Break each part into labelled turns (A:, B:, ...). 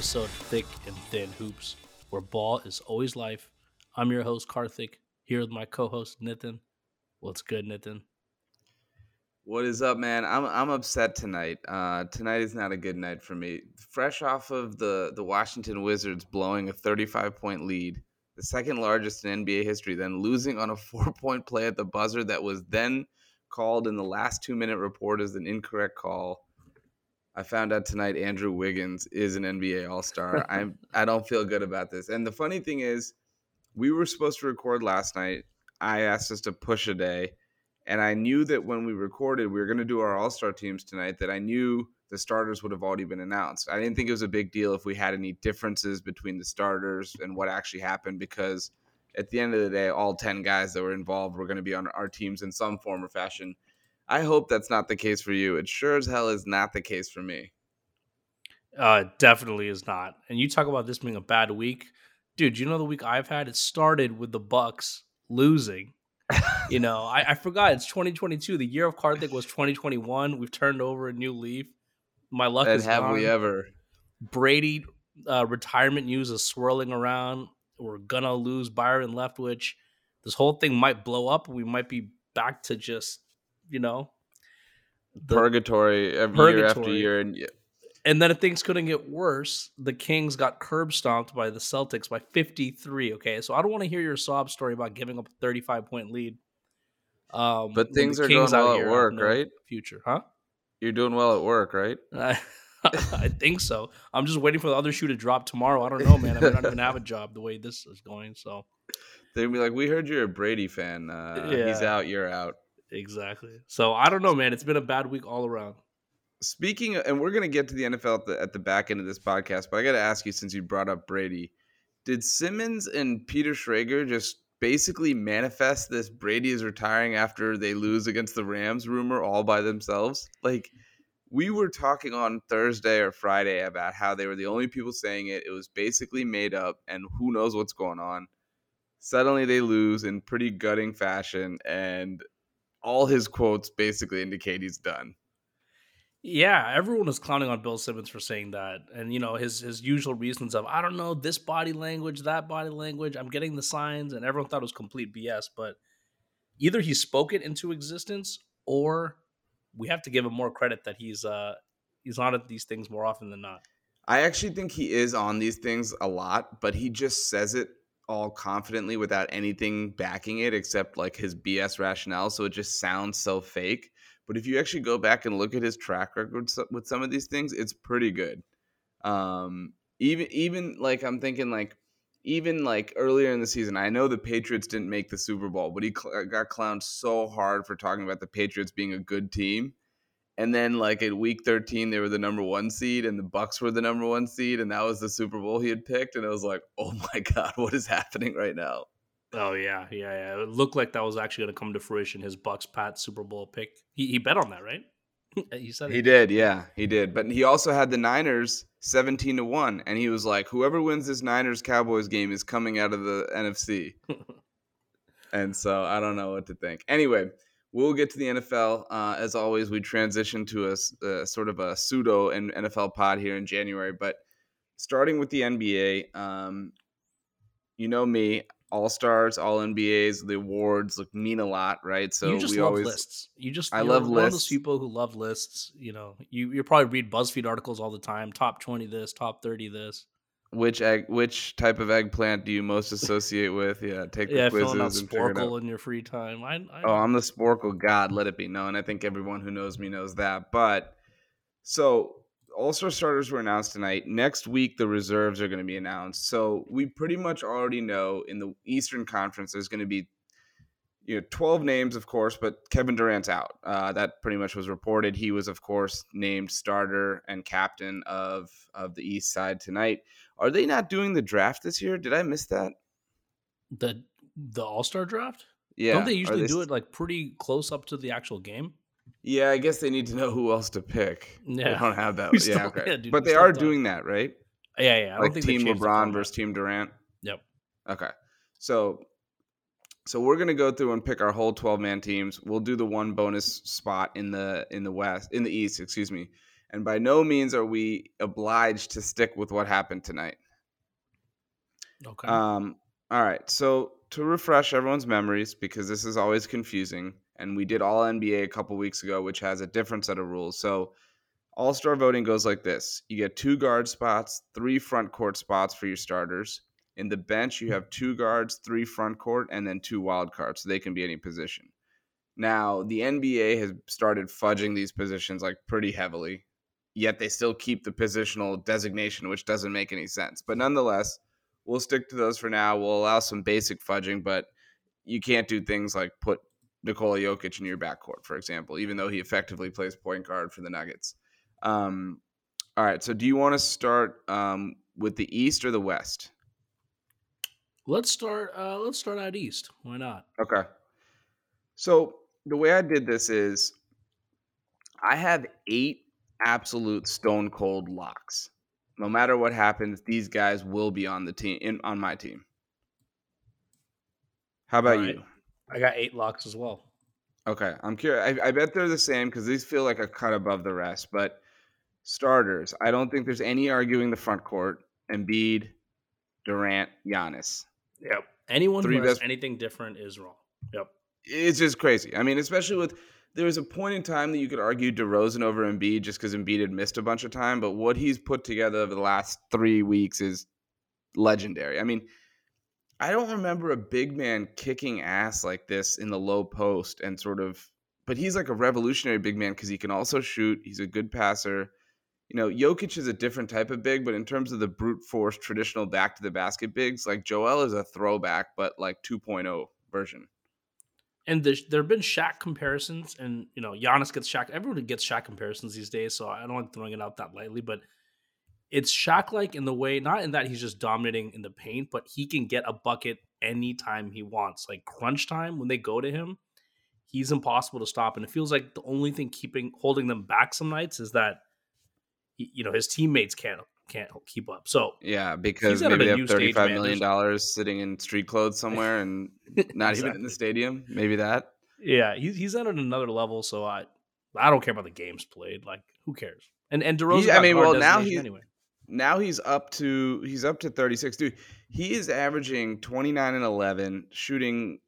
A: episode of Thick and Thin Hoops, where ball is always life. I'm your host, Karthik, here with my co host, Nitin. What's good, Nitin?
B: What is up, man? I'm I'm upset tonight. Uh, tonight is not a good night for me. Fresh off of the the Washington Wizards blowing a 35 point lead, the second largest in NBA history, then losing on a four point play at the buzzer that was then called in the last two minute report as an incorrect call. I found out tonight Andrew Wiggins is an NBA All Star. I'm I don't feel good about this. And the funny thing is, we were supposed to record last night. I asked us to push a day, and I knew that when we recorded, we were going to do our All Star teams tonight. That I knew the starters would have already been announced. I didn't think it was a big deal if we had any differences between the starters and what actually happened because at the end of the day, all 10 guys that were involved were going to be on our teams in some form or fashion. I hope that's not the case for you. It sure as hell is not the case for me.
A: Uh, definitely is not. And you talk about this being a bad week, dude. You know the week I've had. It started with the Bucs losing. you know, I, I forgot it's 2022. The year of Karthik was 2021. We've turned over a new leaf. My luck
B: and
A: is
B: have
A: gone.
B: we ever?
A: Brady uh, retirement news is swirling around. We're gonna lose Byron Leftwich. This whole thing might blow up. We might be back to just you know
B: the purgatory every purgatory. year after year, and
A: and then if things couldn't get worse, the Kings got curb stomped by the Celtics by 53. Okay, so I don't want to hear your sob story about giving up a 35 point lead.
B: Um, but things are going well at work, right?
A: Future, huh?
B: You're doing well at work, right?
A: I think so. I'm just waiting for the other shoe to drop tomorrow. I don't know, man. I not even have a job the way this is going. So
B: they'd be like, "We heard you're a Brady fan. Uh, yeah. He's out. You're out."
A: Exactly. So I don't know, man. It's been a bad week all around.
B: Speaking, of, and we're gonna get to the NFL at the, at the back end of this podcast, but I got to ask you since you brought up Brady, did Simmons and Peter Schrager just basically manifest this Brady is retiring after they lose against the Rams rumor all by themselves? Like we were talking on Thursday or Friday about how they were the only people saying it. It was basically made up, and who knows what's going on. Suddenly they lose in pretty gutting fashion, and all his quotes basically indicate he's done.
A: Yeah, everyone was clowning on Bill Simmons for saying that, and you know his his usual reasons of I don't know this body language, that body language. I'm getting the signs, and everyone thought it was complete BS. But either he spoke it into existence, or we have to give him more credit that he's uh he's on at these things more often than not.
B: I actually think he is on these things a lot, but he just says it all confidently without anything backing it except like his BS rationale. So it just sounds so fake. But if you actually go back and look at his track record with some of these things, it's pretty good. Um, even even like I'm thinking like even like earlier in the season, I know the Patriots didn't make the Super Bowl, but he cl- got clowned so hard for talking about the Patriots being a good team. And then like at week 13, they were the number one seed and the Bucs were the number one seed, and that was the Super Bowl he had picked. And it was like, oh my God, what is happening right now?
A: Oh yeah, yeah, yeah. It looked like that was actually gonna come to fruition, his Bucs Pat Super Bowl pick. He he bet on that, right?
B: he said he did, yeah, he did. But he also had the Niners seventeen to one, and he was like, "Whoever wins this Niners Cowboys game is coming out of the NFC." and so I don't know what to think. Anyway, we'll get to the NFL. Uh, as always, we transition to a, a sort of a pseudo NFL pod here in January, but starting with the NBA. Um, you know me, all stars, all NBAs, the awards look mean a lot, right?
A: So you just love always, lists. You just I love lists. those people who love lists. You know, you you probably read BuzzFeed articles all the time. Top twenty this, top thirty this.
B: Which egg? Which type of eggplant do you most associate with? Yeah, take the
A: yeah,
B: quizzes
A: filling out Sporcle in your free time. I,
B: I, oh, I'm the Sporcle god. Let it be known. I think everyone who knows me knows that. But so all star starters were announced tonight. Next week, the reserves are going to be announced. So we pretty much already know in the Eastern Conference there's going to be you know 12 names, of course, but Kevin Durant's out. Uh, that pretty much was reported. He was, of course, named starter and captain of of the East side tonight. Are they not doing the draft this year? Did I miss that?
A: The the All Star draft?
B: Yeah.
A: Don't they usually they... do it like pretty close up to the actual game?
B: Yeah, I guess they need to know who else to pick. Yeah, they don't have that. yeah, okay. Yeah, dude, but they are doing that, right?
A: Yeah, yeah.
B: I like Team LeBron versus Team Durant.
A: Yep.
B: Okay, so so we're gonna go through and pick our whole twelve man teams. We'll do the one bonus spot in the in the west in the east, excuse me, And by no means are we obliged to stick with what happened tonight.
A: Okay.
B: Um, all right. So to refresh everyone's memories, because this is always confusing, and we did all NBA a couple weeks ago, which has a different set of rules. So all star voting goes like this you get two guard spots, three front court spots for your starters. In the bench, you have two guards, three front court, and then two wild cards. So they can be any position. Now, the NBA has started fudging these positions like pretty heavily, yet they still keep the positional designation, which doesn't make any sense. But nonetheless, we'll stick to those for now. We'll allow some basic fudging, but you can't do things like put Nikola Jokic in your backcourt, for example, even though he effectively plays point guard for the Nuggets. Um, all right. So, do you want to start um, with the East or the West?
A: Let's start. Uh, let's start out east. Why not?
B: Okay. So the way I did this is, I have eight absolute stone cold locks. No matter what happens, these guys will be on the team in on my team. How about
A: All right.
B: you?
A: I got eight locks as well.
B: Okay, I'm curious. I, I bet they're the same because these feel like a cut above the rest. But starters, I don't think there's any arguing the front court. Embiid, Durant, Giannis.
A: Yep. Anyone
B: Three
A: who has
B: best-
A: anything different is wrong. Yep.
B: It's just crazy. I mean, especially with there was a point in time that you could argue DeRozan over Embiid just because Embiid had missed a bunch of time. But what he's put together over the last three weeks is legendary. I mean, I don't remember a big man kicking ass like this in the low post and sort of. But he's like a revolutionary big man because he can also shoot. He's a good passer. You know, Jokic is a different type of big, but in terms of the brute force traditional back to the basket bigs, like Joel is a throwback, but like 2.0 version.
A: And there have been Shaq comparisons, and you know, Giannis gets Shaq. Everyone gets Shaq comparisons these days, so I don't like throwing it out that lightly. But it's Shaq like in the way, not in that he's just dominating in the paint, but he can get a bucket anytime he wants. Like crunch time, when they go to him, he's impossible to stop. And it feels like the only thing keeping holding them back some nights is that you know his teammates can't can't keep up. So
B: Yeah, because maybe they have thirty-five
A: man.
B: million dollars sitting in street clothes somewhere and not even in the stadium. Maybe that.
A: Yeah, he's he's at another level. So I I don't care about the games played. Like who cares? And and DeRozan.
B: I mean, well, now he's-
A: anyway.
B: Now he's up to he's up to thirty-six, dude. He is averaging twenty-nine and eleven, shooting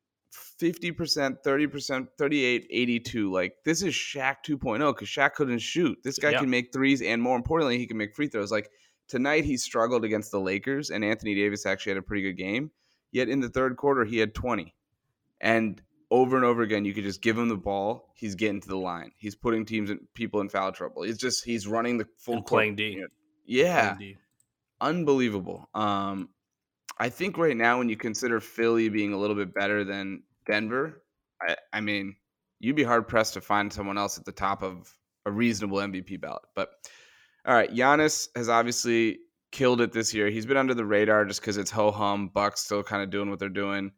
B: fifty percent, thirty percent, 38, 82. Like this is Shaq 2.0 because Shaq couldn't shoot. This guy
A: Yeah.
B: can make threes, and more importantly, he can make free throws. Like tonight, he struggled against the Lakers, and Anthony Davis actually had a pretty good game. Yet in the third quarter, he had twenty, and over and over again, you could just give him the ball. He's getting to the line. He's putting teams and people in foul trouble. He's just he's running the full
A: And
B: court,
A: playing D.
B: Yeah,
A: Playing D.
B: unbelievable. Um, I think right now, when you consider Philly being a little bit better than Denver, I, I mean, you'd be hard pressed to find someone else at the top of a reasonable MVP ballot. But all right, Giannis has obviously killed it this year. He's been under the radar just because it's ho hum. Bucks still kind of doing what they're doing.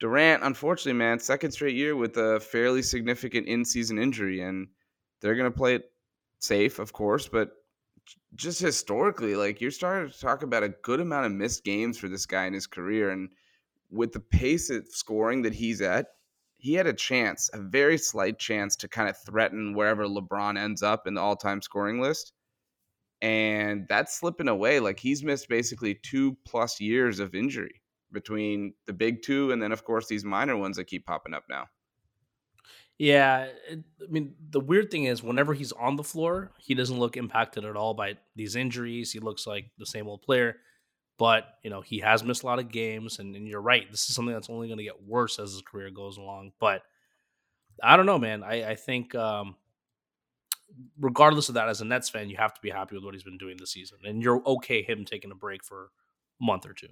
B: Durant, unfortunately, man, second straight year with a fairly significant in season injury, and they're gonna play it safe, of course, but just historically, like you're starting to talk about a good amount of missed games for this guy in his career. And with the pace of scoring that he's at, he had a chance, a very slight chance to kind of threaten wherever LeBron ends up in the all time scoring list. And that's slipping away. Like he's missed basically two plus years of injury between the big two and then, of course, these minor ones that keep popping up now.
A: Yeah, it, I mean the weird thing is whenever he's on the floor, he doesn't look impacted at all by these injuries. He looks like the same old player, but you know he has missed a lot of games, and, and you're right. This is something that's only going to get worse as his career goes along. But I don't know, man. I, I think um, regardless of that, as a Nets fan, you have to be happy with what he's been doing this season, and you're okay him taking a break for a month or two.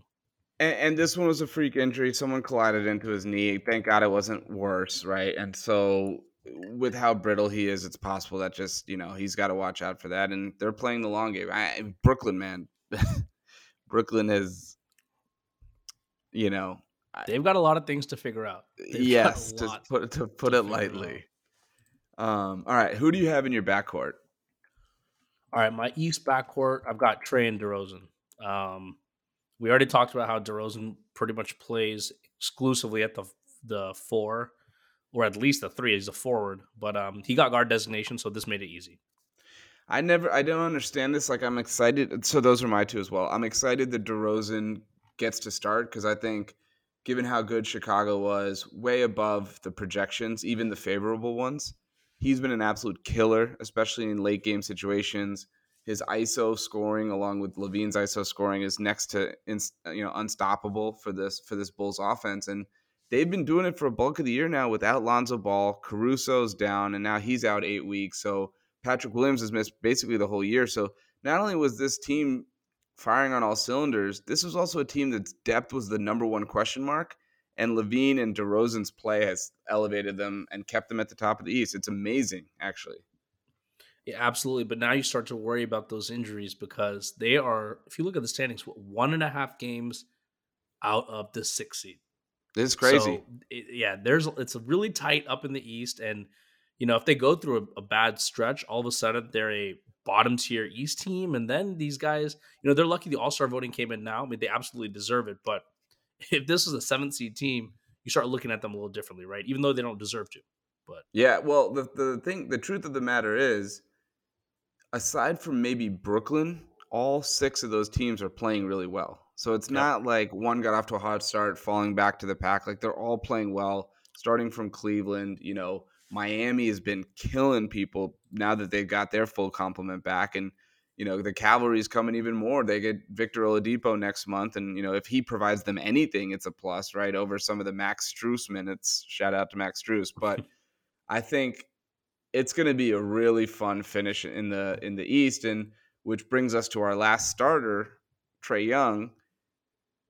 B: And, and this one was a freak injury. Someone collided into his knee. Thank God it wasn't worse, right? And so, with how brittle he is, it's possible that just you know he's got to watch out for that. And they're playing the long game. I, Brooklyn, man, Brooklyn is, you know,
A: They've got a lot of things to figure out. They've
B: yes, to put to put
A: to
B: it
A: lightly. out.
B: Um, all right, who do you have in your backcourt?
A: All right, my East backcourt, I've got Trae and DeRozan. Um, we already talked about how DeRozan pretty much plays exclusively at the the four, or at least the three. He's a forward, but um, he got guard designation, so this made it easy.
B: I never, I don't understand this. Like, I'm excited. So those are my two as well. I'm excited that DeRozan gets to start because I think, given how good Chicago was, way above the projections, even the favorable ones, he's been an absolute killer, especially in late game situations. His ISO scoring, along with LaVine's ISO scoring, is next to you know unstoppable for this for this Bulls offense, and they've been doing it for a bulk of the year now without Lonzo Ball. Caruso's down, and now he's out eight weeks. So Patrick Williams has missed basically the whole year. So not only was this team firing on all cylinders, this was also a team that's depth was the number one question mark. And LaVine and DeRozan's play has elevated them and kept them at the top of the East. It's amazing, actually.
A: Yeah, absolutely. But now you start to worry about those injuries because they are, if you look at the standings, one and a half games out of the six seed.
B: This is crazy. So,
A: it, yeah, there's it's really tight up in the East, and you know, if they go through a, a bad stretch, all of a sudden they're a bottom tier East team. And then these guys, you know, they're lucky the All Star voting came in now. I mean, they absolutely deserve it. But if this was a seventh seed team, you start looking at them a little differently, right? Even though they don't deserve to. But
B: yeah, well, the the thing, the truth of the matter is, aside from maybe Brooklyn, all six of those teams are playing really well. So it's not like one got off to a hot start, falling back to the pack. Like they're all playing well, starting from Cleveland. You know, Miami has been killing people now that they've got their full complement back. And, you know, the cavalry's coming even more. They get Victor Oladipo next month. And, you know, if he provides them anything, it's a plus, right? Over some of the Max Strus minutes. Shout out to Max Strus. But I think it's going to be a really fun finish in the in the East. And which brings us to our last starter, Trae Young.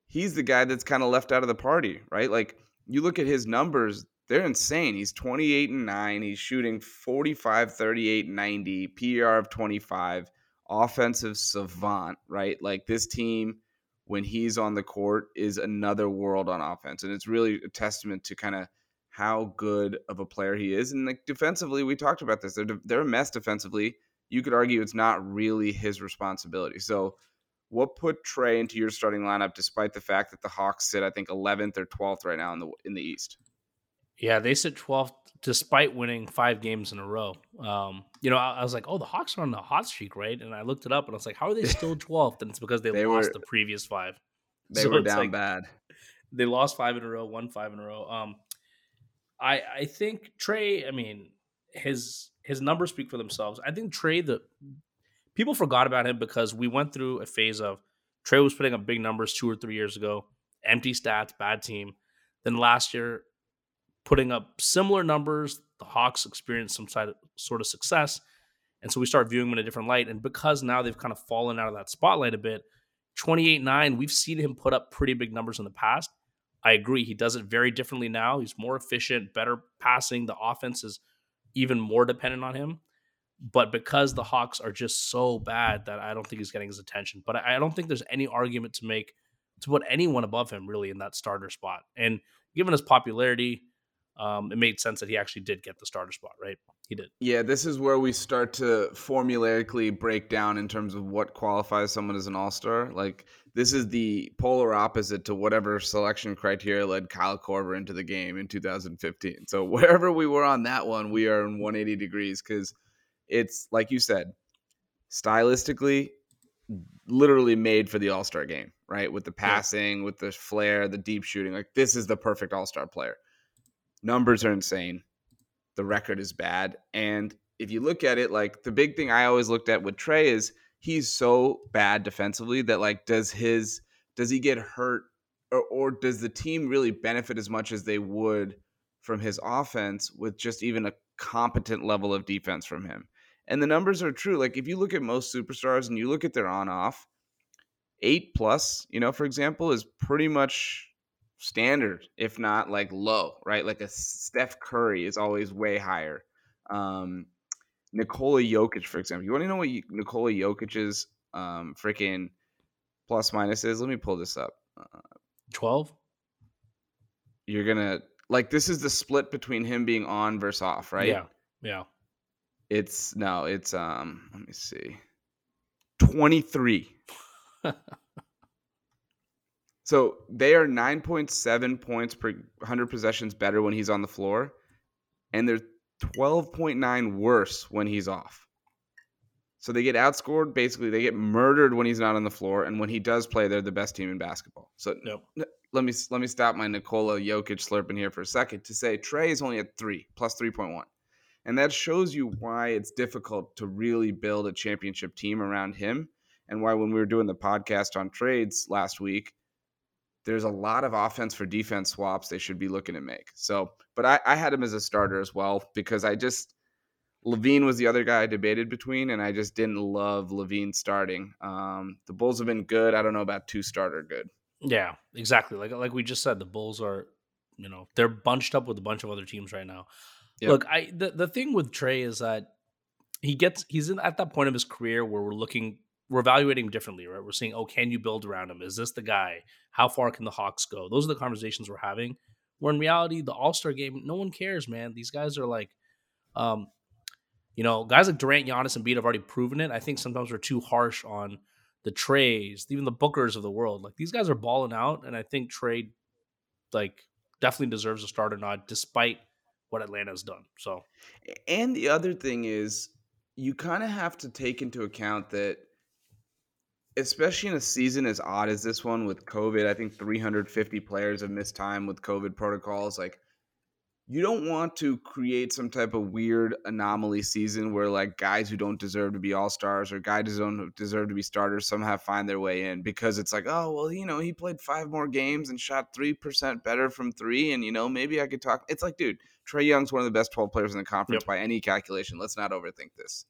B: He's the guy that's kind of left out of the party, right? Like you look at his numbers, they're insane. He's 28 and 9. He's shooting 45, 38, 90, PR of 25, offensive savant, right? Like this team, when he's on the court, is another world on offense. And it's really a testament to kind of how good of a player he is. And like defensively, we talked about this. They're, they're a mess defensively. You could argue it's not really his responsibility. So, what put Trae into your starting lineup, despite the fact that the Hawks sit, I think, 11th or 12th right now in the in the East?
A: Yeah, they sit 12th despite winning five games in a row. Um, you know, I, I, was like, oh, the Hawks are on the hot streak, right? And I looked it up and I was like, how are they still 12th? And it's because they, they lost were, the previous five.
B: They so were down like, bad.
A: They lost five in a row, won five in a row. Um, I I think Trae, I mean, his his numbers speak for themselves. I think Trae the people forgot about him because we went through a phase of Trae was putting up big numbers two or three years ago, empty stats, bad team. Then last year, putting up similar numbers. The Hawks experienced some sort of success. And so we start viewing him in a different light. And because now they've kind of fallen out of that spotlight a bit, 28 9, we've seen him put up pretty big numbers in the past. I agree. He does it very differently now. He's more efficient, better passing. The offense is even more dependent on him. But because the Hawks are just so bad that I don't think he's getting his attention. But I don't think there's any argument to make to put anyone above him really in that starter spot. And given his popularity, um, it made sense that he actually did get the starter spot, right? He did.
B: Yeah, this is where we start to formulaically break down in terms of what qualifies someone as an all star. Like, this is the polar opposite to whatever selection criteria led Kyle Korver into the game in 2015. So, wherever we were on that one, we are in 180 degrees because it's, like you said, stylistically, literally made for the all star game, right? With the passing, yeah. with the flair, the deep shooting. Like, this is the perfect all star player numbers are insane. The record is bad. And if you look at it, like the big thing I always looked at with Trae is he's so bad defensively that like does his does he get hurt or, or does the team really benefit as much as they would from his offense with just even a competent level of defense from him? And the numbers are true. Like if you look at most superstars and you look at their on off, eight plus, you know, for example, is pretty much standard, if not like low, right? Like a Steph Curry is always way higher. Um, Nikola Jokic, for example. You want to know what Nikola Jokic's um, freaking plus minus is? Let me pull this up.
A: Uh, 12?
B: You're going to like this is the split between him being on versus off, right?
A: Yeah. Yeah.
B: It's no, it's um let me see. 23. So they are 9.7 points per 100 possessions better when he's on the floor, and they're 12.9 worse when he's off. So they get outscored. Basically, they get murdered when he's not on the floor, and when he does play, they're the best team in basketball. So
A: Yep.
B: let me let me stop my Nikola Jokic slurping here for a second to say Trae is only at three plus three point one, and that shows you why it's difficult to really build a championship team around him, and why when we were doing the podcast on trades last week, there's a lot of offense for defense swaps they should be looking to make. So, but I, I had him as a starter as well because I just LaVine was the other guy I debated between, and I just didn't love LaVine starting. Um, the Bulls have been good. I don't know about two starter good.
A: Yeah, exactly. Like like we just said, the Bulls are, you know, they're bunched up with a bunch of other teams right now.
B: Yep.
A: Look, I the, the thing with Trae is that he gets he's in at that point of his career where we're looking we're evaluating differently, right? We're saying, oh, can you build around him? Is this the guy? How far can the Hawks go? Those are the conversations we're having. Where in reality, the All Star game, no one cares, man. These guys are like, um, you know, guys like Durant, Giannis, and Embiid have already proven it. I think sometimes we're too harsh on the Traes, even the Bookers of the world. Like these guys are balling out, and I think Trae, like, definitely deserves a starter nod, despite what Atlanta's done. So,
B: and the other thing is, you kind of have to take into account that, especially in a season as odd as this one with COVID, I think 350 players have missed time with COVID protocols. Like, you don't want to create some type of weird anomaly season where like guys who don't deserve to be all stars or guys who don't deserve to be starters somehow find their way in because it's like oh well you know he played five more games and shot three percent better from three and you know maybe I could talk. It's like dude, Trae Young's one of the best twelve players in the conference yep. by any calculation. Let's not overthink this.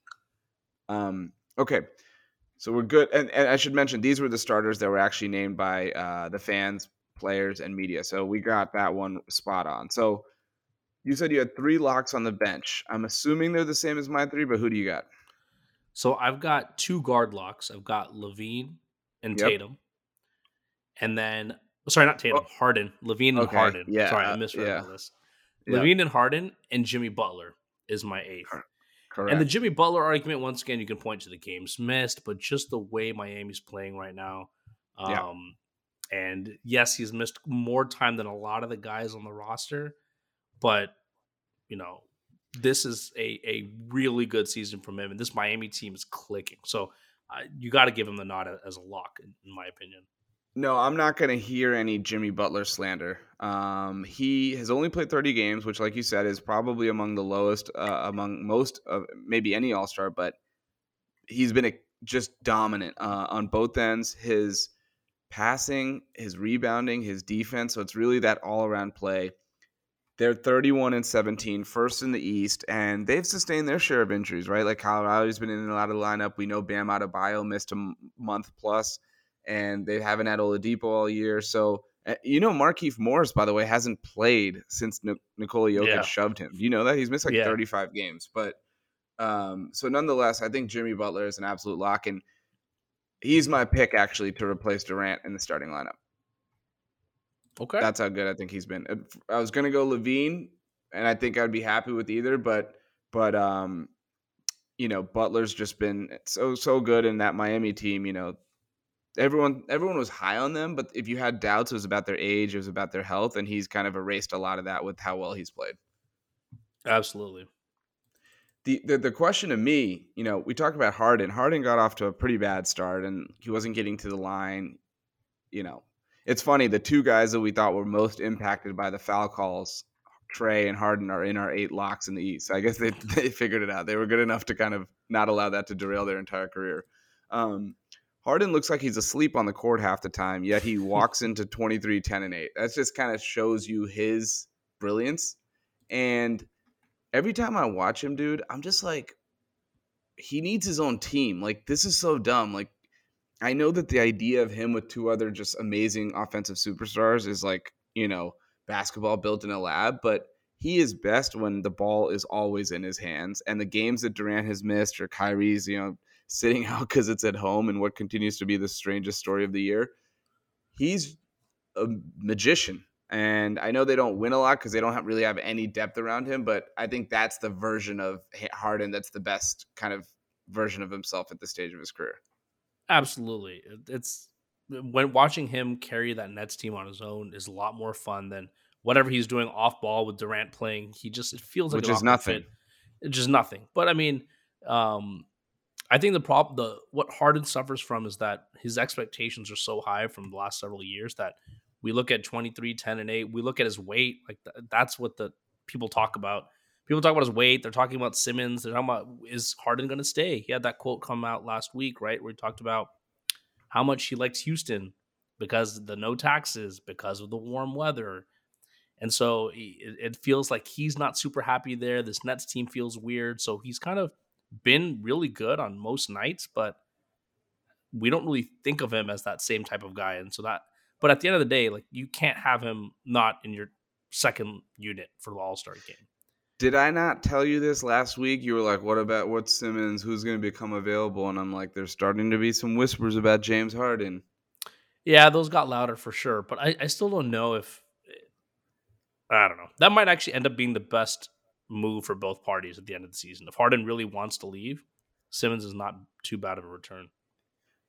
B: Um. Okay. So we're good, and, and I should mention these were the starters that were actually named by uh, the fans, players, and media. So we got that one spot on. So you said you had three locks on the bench. I'm assuming they're the same as my three, but who do you got?
A: So I've got two guard locks. I've got LaVine and yep. Tatum. And then sorry, not Tatum, oh. Harden. LaVine and okay. Harden. Yeah. Sorry, I misread yeah. this. LaVine and Harden and Jimmy Butler is my eighth. Correct. And the Jimmy Butler argument, once again, you can point to the games missed, but just the way Miami's playing right now. Um, yeah. and yes, he's missed more time than a lot of the guys on the roster but you know, this is a a really good season from him, and this Miami team is clicking. So uh, you got to give him the nod as a lock, in, in my opinion.
B: No, I'm not going to hear any Jimmy Butler slander. Um, he has only played 30 games, which, like you said, is probably among the lowest uh, among most of maybe any All Star. But he's been a, just dominant uh, on both ends. His passing, his rebounding, his defense. So it's really that all around play. They're 31 and 17, first in the East, and they've sustained their share of injuries, right? Like Colorado's been in and out of the lineup. We know Bam Adebayo missed a month plus, and they haven't had Oladipo all year. So, eh, you know, Markieff Morris, by the way, hasn't played since N- Nikola Jokic yeah. shoved him. You know that he's missed like yeah. 35 games, but um, so nonetheless, I think Jimmy Butler is an absolute lock, and he's my pick actually to replace Durant in the starting lineup.
A: Okay.
B: That's how good I think he's been. I was gonna go LaVine, and I think I'd be happy with either, but but um, you know, Butler's just been so so good in that Miami team. You know, everyone everyone was high on them, but if you had doubts, it was about their age, it was about their health, and he's kind of erased a lot of that with how well he's played.
A: Absolutely.
B: The, the, the question to me, you know, we talked about Harden. Harden got off to a pretty bad start, and he wasn't getting to the line. You know, it's funny the two guys that we thought were most impacted by the foul calls Trae and Harden are in our eight locks in the East. I guess they they figured it out. They were good enough to kind of not allow that to derail their entire career. Um, Harden looks like he's asleep on the court half the time, yet he walks into 23, 10, and 8. That just kind of shows you his brilliance. And every time I watch him, dude, I'm just like, he needs his own team. Like, this is so dumb. Like, I know that the idea of him with two other just amazing offensive superstars is like, you know, basketball built in a lab, but he is best when the ball is always in his hands. And the games that Durant has missed or Kyrie's, you know, sitting out because it's at home and what continues to be the strangest story of the year, he's a magician. And I know they don't win a lot because they don't have, really have any depth around him, but I think that's the version of Harden that's the best kind of version of himself at this stage of his career.
A: Absolutely. It's when watching him carry that Nets team on his own is a lot more fun than whatever he's doing off ball with Durant playing. He just it feels like
B: which is nothing.
A: Fit. It's just nothing. But I mean, um, I think the problem, the what Harden suffers from is that his expectations are so high from the last several years that we look at 23, 10, and 8. We look at his weight. Like th- that's what the people talk about. People talk about his weight. They're talking about Simmons. They're talking about is Harden going to stay? He had that quote come out last week, right? Where he talked about how much he likes Houston because the no taxes, because of the warm weather. And so it, it feels like he's not super happy there. This Nets team feels weird. So he's kind of been really good on most nights, but we don't really think of him as that same type of guy. And so that, but at the end of the day, like you can't have him not in your second unit for the All Star game.
B: Did I not tell you this last week? You were like, "What about what Simmons? Who's going to become available?" And I'm like, "There's starting to be some whispers about James Harden."
A: Yeah, those got louder for sure, but I, I still don't know if eh, I don't know. That might actually end up being the best move for both parties at the end of the season. If Harden really wants to leave, Simmons is not too bad of a return.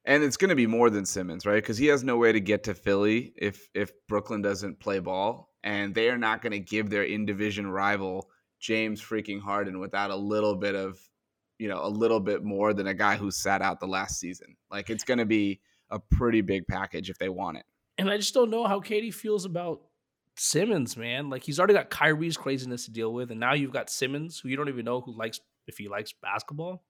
B: And it's going to be more than Simmons, right? Because he has no way to get to Philly if if Brooklyn doesn't play ball, and they are not going to give their in division rival James freaking Harden without a little bit of, you know, a little bit more than a guy who sat out the last season. Like it's going to be a pretty big package if they want it.
A: And I just don't know how KD feels about Simmons, man. Like he's already got Kyrie's craziness to deal with, and now you've got Simmons, who you don't even know who likes if he likes basketball.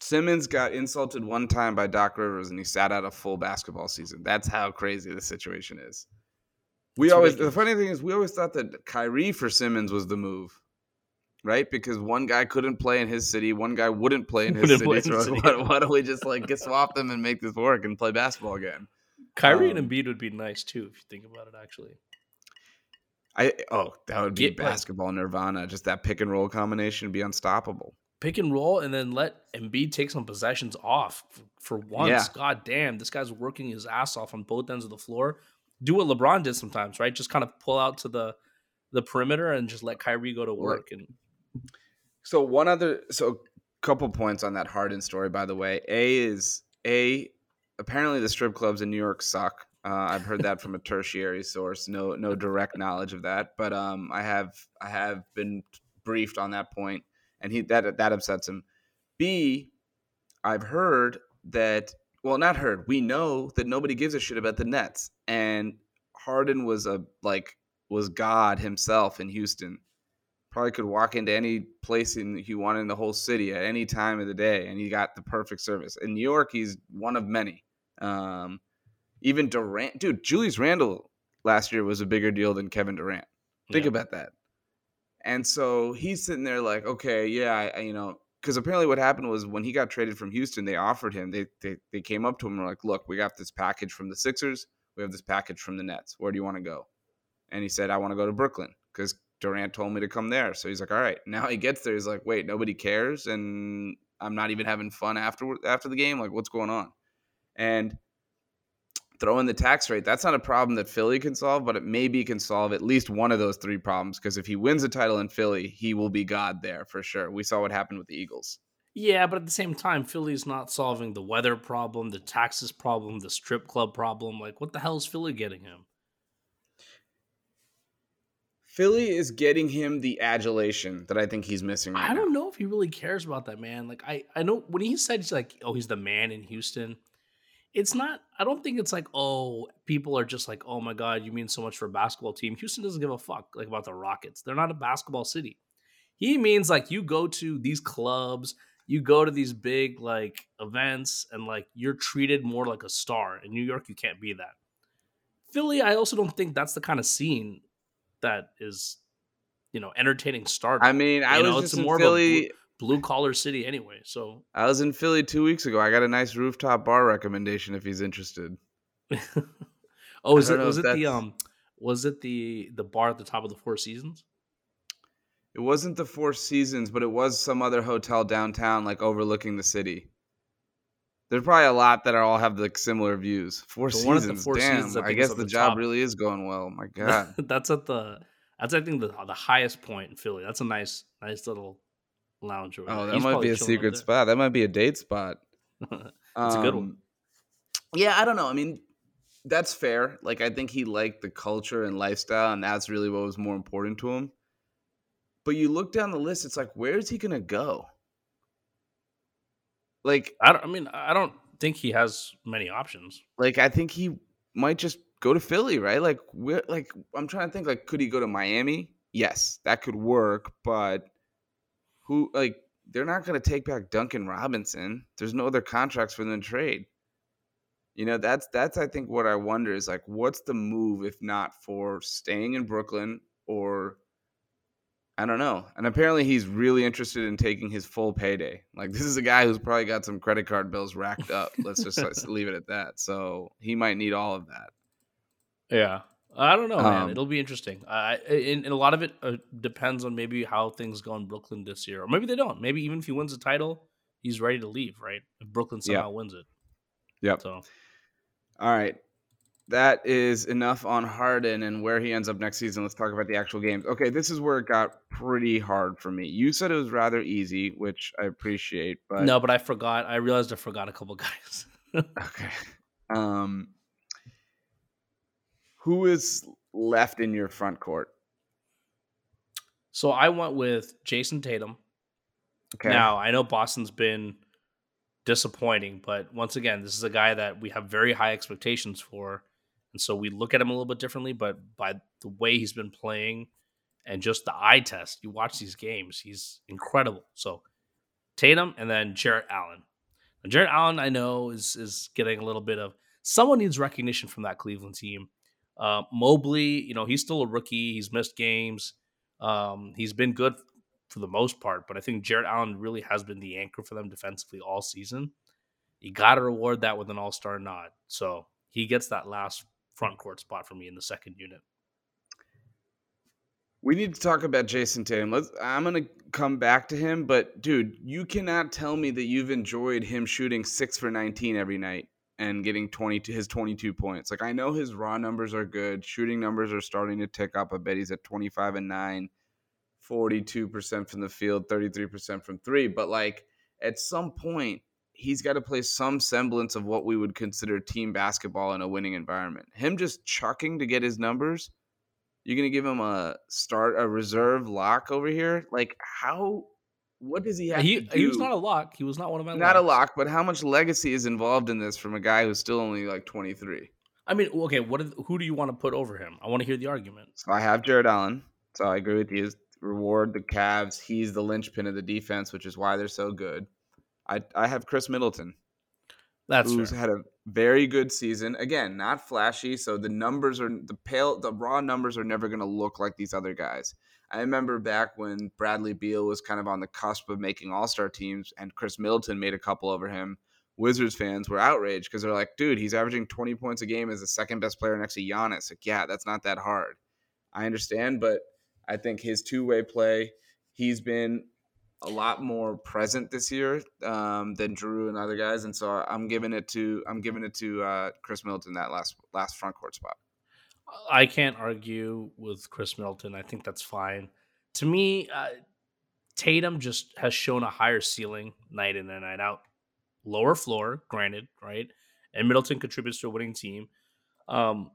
B: Simmons got insulted one time by Doc Rivers, and he sat out a full basketball season. That's how crazy the situation is. We it's always ridiculous. the funny thing is we always thought that Kyrie for Simmons was the move, right? Because one guy couldn't play in his city, one guy wouldn't play in his city. In so city. Why, why, don't we just like get swap them and make this work and play basketball again?
A: Kyrie um, and Embiid would be nice too if you think about it. Actually,
B: I oh that would be Get, basketball like, nirvana. Just that pick and roll combination would be unstoppable.
A: Pick and roll, and then let Embiid take some possessions off for once. Yeah. God damn, this guy's working his ass off on both ends of the floor. Do what LeBron did sometimes, right? Just kind of pull out to the the perimeter and just let Kyrie go to work. And
B: so one other, so couple points on that Harden story. By the way, a is a apparently the strip clubs in New York suck. Uh, I've heard that from a tertiary source. No, no direct knowledge of that, but um, I have I have been briefed on that point, and he that that upsets him. B, I've heard that. Well, not heard. We know that nobody gives a shit about the Nets, and Harden was a like was God himself in Houston. Probably could walk into any place in he wanted in the whole city at any time of the day, and he got the perfect service. In New York, he's one of many. Um, even Durant, dude, Julius Randle last year was a bigger deal than Kevin Durant. Think yeah. about that. And so he's sitting there like, okay, yeah, I, you know, because apparently what happened was when he got traded from Houston, they offered him, they, they they came up to him and were like, look, we got this package from the Sixers, we have this package from the Nets. Where do you want to go? And he said, I want to go to Brooklyn because Durant told me to come there. So he's like, all right. Now he gets there, he's like, wait, nobody cares, and I'm not even having fun after after the game. Like, what's going on? And throw in the tax rate. That's not a problem that Philly can solve, but it maybe can solve at least one of those three problems. Because if he wins a title in Philly, he will be God there for sure. We saw what happened with the Eagles.
A: Yeah, but at the same time, Philly's not solving the weather problem, the taxes problem, the strip club problem. Like, what the hell is Philly getting him?
B: Philly is getting him the adulation that I think he's missing right
A: I don't
B: now.
A: know if he really cares about that, man. Like, I, I know when he said, he's like, oh, he's the man in Houston it's not i don't think it's like oh people are just like oh my god you mean so much for a basketball team. Houston doesn't give a fuck like about the rockets. They're not a basketball city. He means like you go to these clubs you go to these big like events and like you're treated more like a star. In new york you can't be that. Philly i also don't think that's the kind of scene that is you know entertaining stardom
B: i mean i
A: you
B: was know, just it's more philly
A: blue collar city anyway. So
B: I was in Philly two weeks ago. I got a nice rooftop bar recommendation if he's interested.
A: oh, is it was it that's... the um was it the the bar at the top of the Four Seasons?
B: It wasn't the Four Seasons, but it was some other hotel downtown, like overlooking the city. There's probably a lot that are all have like similar views. Four Seasons, four damn! Seasons, I, I guess the, the job top. really is going well. My God,
A: that's at the that's I think the the highest point in Philly. That's a nice nice little lounge.
B: oh, that He's might be a secret spot. That might be a date spot.
A: That's um, a good one. Um,
B: yeah, I don't know. I mean, that's fair. Like, I think he liked the culture and lifestyle, and that's really what was more important to him. But you look down the list, it's like, where is he going to go? like
A: I don't. I mean, I don't think he has many options.
B: Like I think he might just go to Philly, right? Like we're like I'm trying to think like could he go to Miami? Yes, that could work, but who like they're not going to take back Duncan Robinson. There's no other contracts for them to trade. You know, that's that's I think what I wonder is like what's the move if not for staying in Brooklyn or I don't know. And apparently he's really interested in taking his full payday. Like this is a guy who's probably got some credit card bills racked up. Let's just let's leave it at that. So he might need all of that.
A: Yeah. I don't know, man.
B: Um,
A: It'll be interesting. I and, and a lot of it uh, depends on maybe how things go in Brooklyn this year, or maybe they don't. Maybe even if he wins the title, he's ready to leave. Right? If Brooklyn
B: Yeah.
A: somehow wins it.
B: Yep.
A: So
B: All right. That is enough on Harden and where he ends up next season. Let's talk about the actual games. Okay, this is where it got pretty hard for me. You said it was rather easy, which I appreciate, but
A: no, but I forgot. I realized I forgot a couple guys.
B: Okay. Um who is left in your front court?
A: so I went with Jayson Tatum.
B: Okay.
A: Now I know Boston's been disappointing, but once again, this is a guy that we have very high expectations for, and so we look at him a little bit differently. But by the way he's been playing and just the eye test, you watch these games, he's incredible. So Tatum and then Jarrett Allen. Now, Jarrett Allen, I know, is is getting a little bit of someone needs recognition from that Cleveland team. Uh, Mobley, you know, he's still a rookie. He's missed games. Um, he's been good for the most part, but I think Jarrett Allen really has been the anchor for them defensively all season. You got to reward that with an All Star nod, so he gets that last front court spot for me in the second unit.
B: We need to talk about Jayson Tatum. Let's I'm gonna come back to him, but dude, you cannot tell me that you've enjoyed him shooting six for 19 every night and getting 20 to his 22 points. Like I know his raw numbers are good. Shooting numbers are starting to tick up. I bet he's at 25 and 9, 42% from the field, 33% from 3, but like at some point he's got to play some semblance of what we would consider team basketball in a winning environment. Him just chucking to get his numbers you're gonna give him a start a reserve lock over here? Like how? What does he have
A: He he was not a lock. He was not one of my
B: not a lock, but how much legacy is involved in this from a guy who's still only like 23?
A: I mean, okay, what? Is, who do you want to put over him? I want to hear the argument.
B: So I have Jarrett Allen. So I agree with you. Reward the Cavs. He's the linchpin of the defense, which is why they're so good. I I have Khris Middleton.
A: That's
B: who's
A: fair.
B: had a very good season. Again, not flashy, so the numbers are the pale the raw numbers are never going to look like these other guys. I remember back when Bradley Beal was kind of on the cusp of making All-Star teams and Khris Middleton made a couple over him. Wizards fans were outraged because they're like, "Dude, he's averaging 20 points a game as the second best player next to Giannis." Like, yeah, that's not that hard. I understand, but I think his two-way play, he's been a lot more present this year um, than Drew and other guys, and so I'm giving it to I'm giving it to uh, Khris Middleton that last last front court spot.
A: I can't argue with Khris Middleton. I think that's fine. To me, uh, Tatum just has shown a higher ceiling night in and night out. Lower floor, granted, right? And Middleton contributes to a winning team. Um,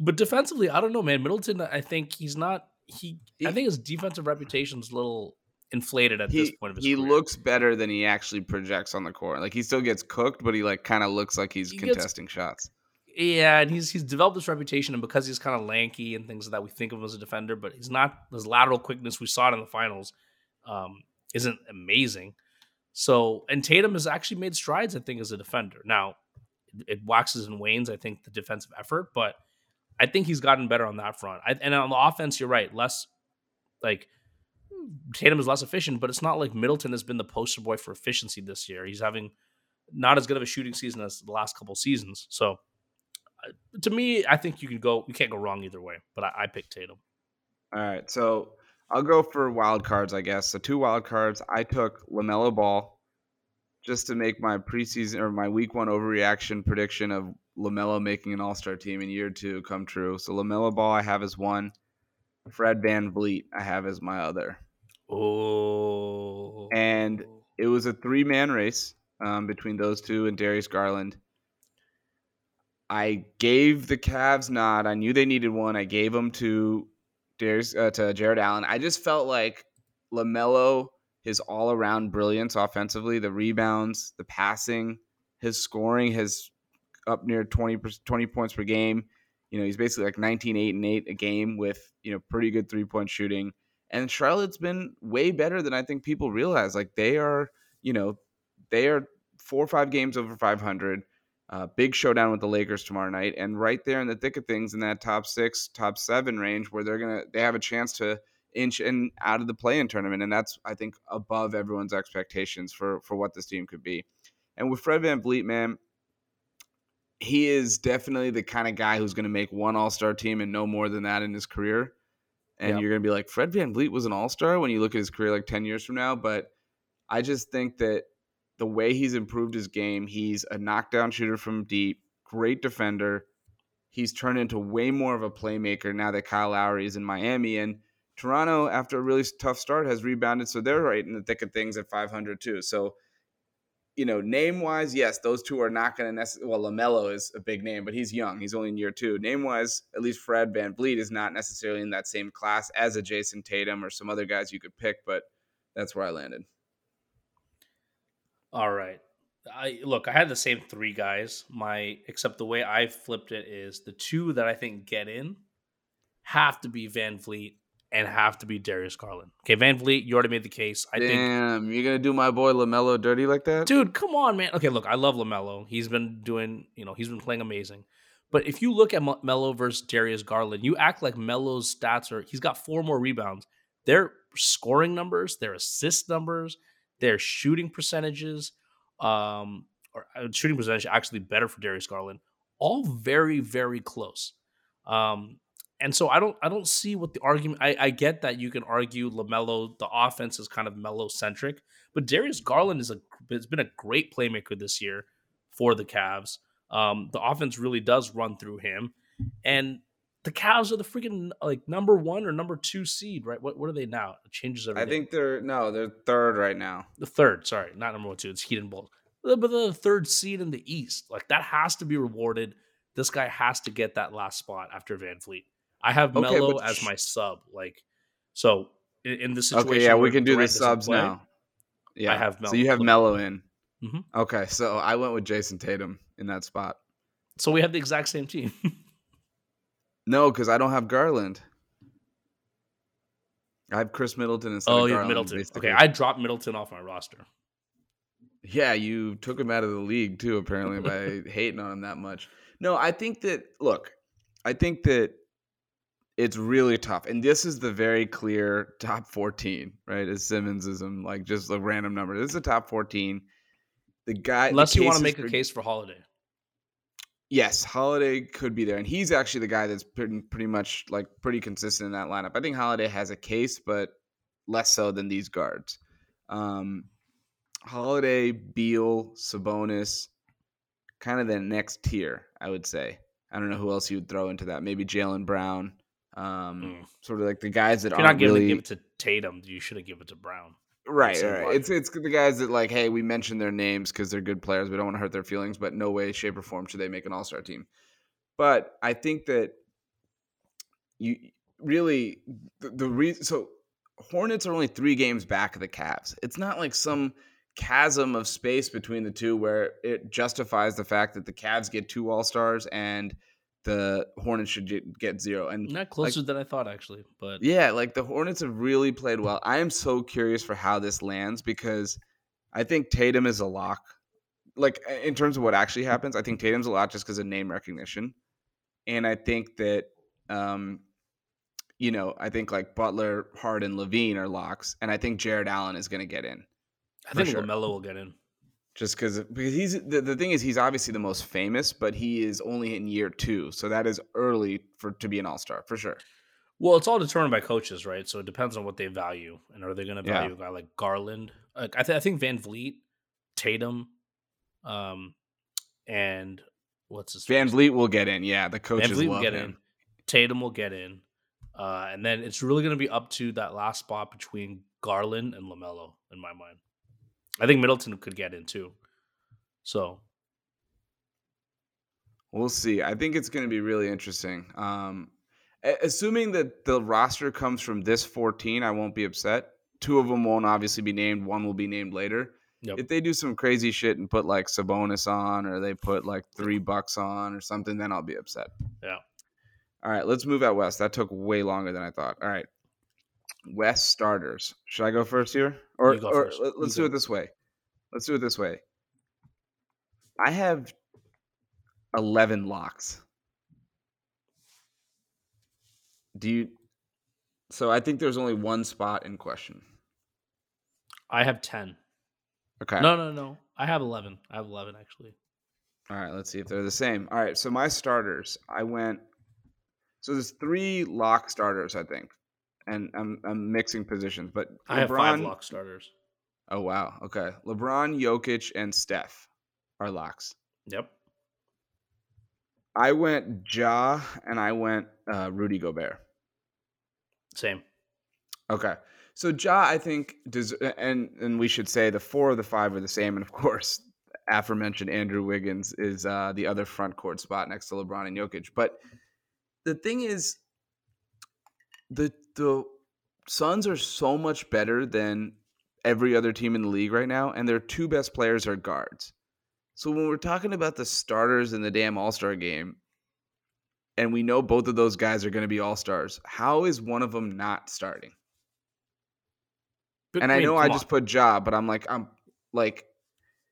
A: but defensively, I don't know, man. Middleton, I think he's not. He, I think his defensive reputation's a little inflated at this point of his
B: he
A: career.
B: looks better than he actually projects on the court. Like he still gets cooked, but he like kind of looks like he's
A: He gets-
B: contesting shots.
A: Yeah, and he's he's developed this reputation, and because he's kind of lanky and things like that, we think of him as a defender. But he's not. His lateral quickness, we saw it in the finals, um, isn't amazing. So, and Tatum has actually made strides, I think, as a defender. Now, it waxes and wanes, I think, the defensive effort, but I think he's gotten better on that front. I, and on the offense, you're right, less like Tatum is less efficient, but it's not like Middleton has been the poster boy for efficiency this year. He's having not as good of a shooting season as the last couple seasons. So to me, I think you can go. You can't go wrong either way. But I, I pick Tatum.
B: All right, so I'll go for wild cards, I guess. So two wild cards. I took Lamelo Ball just to make my preseason or my week one overreaction prediction of Lamelo making an All Star team in year two come true. So Lamelo Ball I have as one. Fred VanVleet I have as my other.
A: Oh,
B: And it was a three man race um, between those two and Darius Garland. I gave the Cavs nod. I knew they needed one. I gave them to Darius uh, to Jarrett Allen. I just felt like Lamelo his all around brilliance offensively, the rebounds, the passing, his scoring his up near 20, 20 points per game. You know, he's basically like 19, 8, and 8 a game with, you know, pretty good three point shooting. And Charlotte's been way better than I think people realize. Like they are, you know, they are four or five games over 500. Uh, big showdown with the Lakers tomorrow night, and right there in the thick of things in that top six, top seven range, where they're gonna they have a chance to inch in out of the play-in tournament, and that's I think above everyone's expectations for for what this team could be. And with Fred Van VanVleet, man, he is definitely the kind of guy who's going to make one All Star team and no more than that in his career. And yep. you're going to be like, Fred Van VanVleet was an All Star when you look at his career like 10 years from now. But I just think that the way he's improved his game, he's a knockdown shooter from deep, great defender. He's turned into way more of a playmaker now that Kyle Lowry is in Miami. And Toronto, after a really tough start, has rebounded. So they're right in the thick of things at 500 too. So you know, name wise, yes, those two are not going to necessarily. Well, LaMelo is a big name, but he's young. He's only in year two. Name wise, at least Fred Van VanVleet is not necessarily in that same class as a Jayson Tatum or some other guys you could pick, but that's where I landed.
A: All right. I look, I had the same three guys. My except the way I flipped it is the two that I think get in have to be VanVleet and have to be Darius Garland. Okay, VanVleet, you already made the case.
B: I Damn, think, you're gonna do my boy LaMelo dirty like that,
A: dude? Come on, man. Okay, look, I love LaMelo. He's been doing, you know, he's been playing amazing. But if you look at Melo versus Darius Garland, you act like Melo's stats are. He's got four more rebounds. Their scoring numbers, their assist numbers, their shooting percentages, um, or uh, shooting percentage actually better for Darius Garland. All very, very close. Um, and so I don't I don't see what the argument. I, I get that you can argue LaMelo the offense is kind of Melo centric, but Darius Garland is a has been a great playmaker this year for the Cavs. Um, the offense really does run through him, and the Cavs are the freaking like number one or number two seed, right? What what are they now? It changes every
B: I
A: day.
B: think they're no, they're third right now.
A: The third, sorry, not number one two. It's Heat and Bulls, but the third seed in the East. Like that has to be rewarded. This guy has to get that last spot after VanVleet. I have okay, Melo as my sub. Like, so in, in the situation.
B: Okay, yeah, we can do the subs play, now. Yeah, I have Melo. So you have Melo in. Mm-hmm. Okay, so I went with Jayson Tatum in that spot.
A: So we have the exact same team.
B: no, because I don't have Garland. I have Khris Middleton instead oh, of Garland.
A: Middleton. Basically. Okay, I dropped Middleton off my roster.
B: Yeah, you took him out of the league too, apparently, by hating on him that much. No, I think that look, I think that it's really tough. And this is the very clear top 14, right? As Simmonsism, like just a random number. This is a top 14. The guy
A: Unless the you want to make a case for Holiday.
B: Yes, Holiday could be there. And he's actually the guy that's pretty, pretty much like pretty consistent in that lineup. I think Holiday has a case, but less so than these guards. Um Holiday, Beal, Sabonis, kind of the next tier, I would say. I don't know who else you would throw into that. Maybe Jaylen Brown. Um, mm. sort of like the guys that
A: if you're not giving really... give it to Tatum, you should have given it to Brown.
B: Right, right. It's it's the guys that like, hey, we mentioned their names because they're good players. We don't want to hurt their feelings, but no way, shape, or form should they make an All Star team. But I think that you really the, the reason. So Hornets are only three games back of the Cavs. It's not like some chasm of space between the two where it justifies the fact that the Cavs get two All Stars and the Hornets should get zero. And
A: not closer like, than I thought, actually. But
B: yeah, like the Hornets have really played well. I am so curious for how this lands because I think Tatum is a lock. Like in terms of what actually happens, I think Tatum's a lot just because of name recognition, and I think that, um, you know, I think like Butler, Harden, LaVine are locks, and I think Jarrett Allen is going to get in.
A: I think sure. LaMelo will get in
B: just because because he's the, the thing is he's obviously the most famous, but he is only in year two, so that is early for to be an all star for sure.
A: Well, it's all determined by coaches, right? So it depends on what they value, and are they going to value yeah. a guy like Garland? Like I, th- I think VanVleet, Tatum, um, and what's his
B: VanVleet will get in. Yeah, the coaches VanVleet will get him. in.
A: Tatum will get in, uh, and then it's really going to be up to that last spot between Garland and LaMelo, in my mind. I think Middleton could get in too. So
B: we'll see. I think it's going to be really interesting. Um, assuming that the roster comes from this 14, I won't be upset. two of them won't obviously be named. One will be named later.
A: Yep.
B: If they do some crazy shit and put like Sabonis on, or they put like three bucks on, or something, then I'll be upset.
A: Yeah.
B: All right, let's move out west. That took way longer than I thought. All right, West starters. Should I go first here, or,
A: You
B: or let-
A: You
B: let's do
A: go.
B: it this way? Let's do it this way. I have eleven locks. Do you? So I think there's only one spot in question.
A: I have ten.
B: Okay.
A: No, no, no. I have eleven. I have eleven actually.
B: All right, let's see if they're the same. All right, so my starters, I went. So there's three lock starters, I think, and I'm I'm mixing positions, but
A: I have five lock starters.
B: Oh wow, okay. LeBron, Jokic, and Steph are locks.
A: Yep.
B: I went Ja and I went uh, Rudy Gobert.
A: Same.
B: Okay, so Ja, I think does, and and we should say the four of the five are the same, and of course, aforementioned Andrew Wiggins is uh, the other front court spot next to LeBron and Jokic. But the thing is, the the Suns are so much better than every other team in the league right now, and their two best players are guards. So when we're talking about the starters in the damn All Star game, and we know both of those guys are going to be All Stars, how is one of them not starting?
A: But,
B: And I,
A: mean,
B: know I
A: come
B: just
A: on.
B: put Ja, but I'm like, I'm like,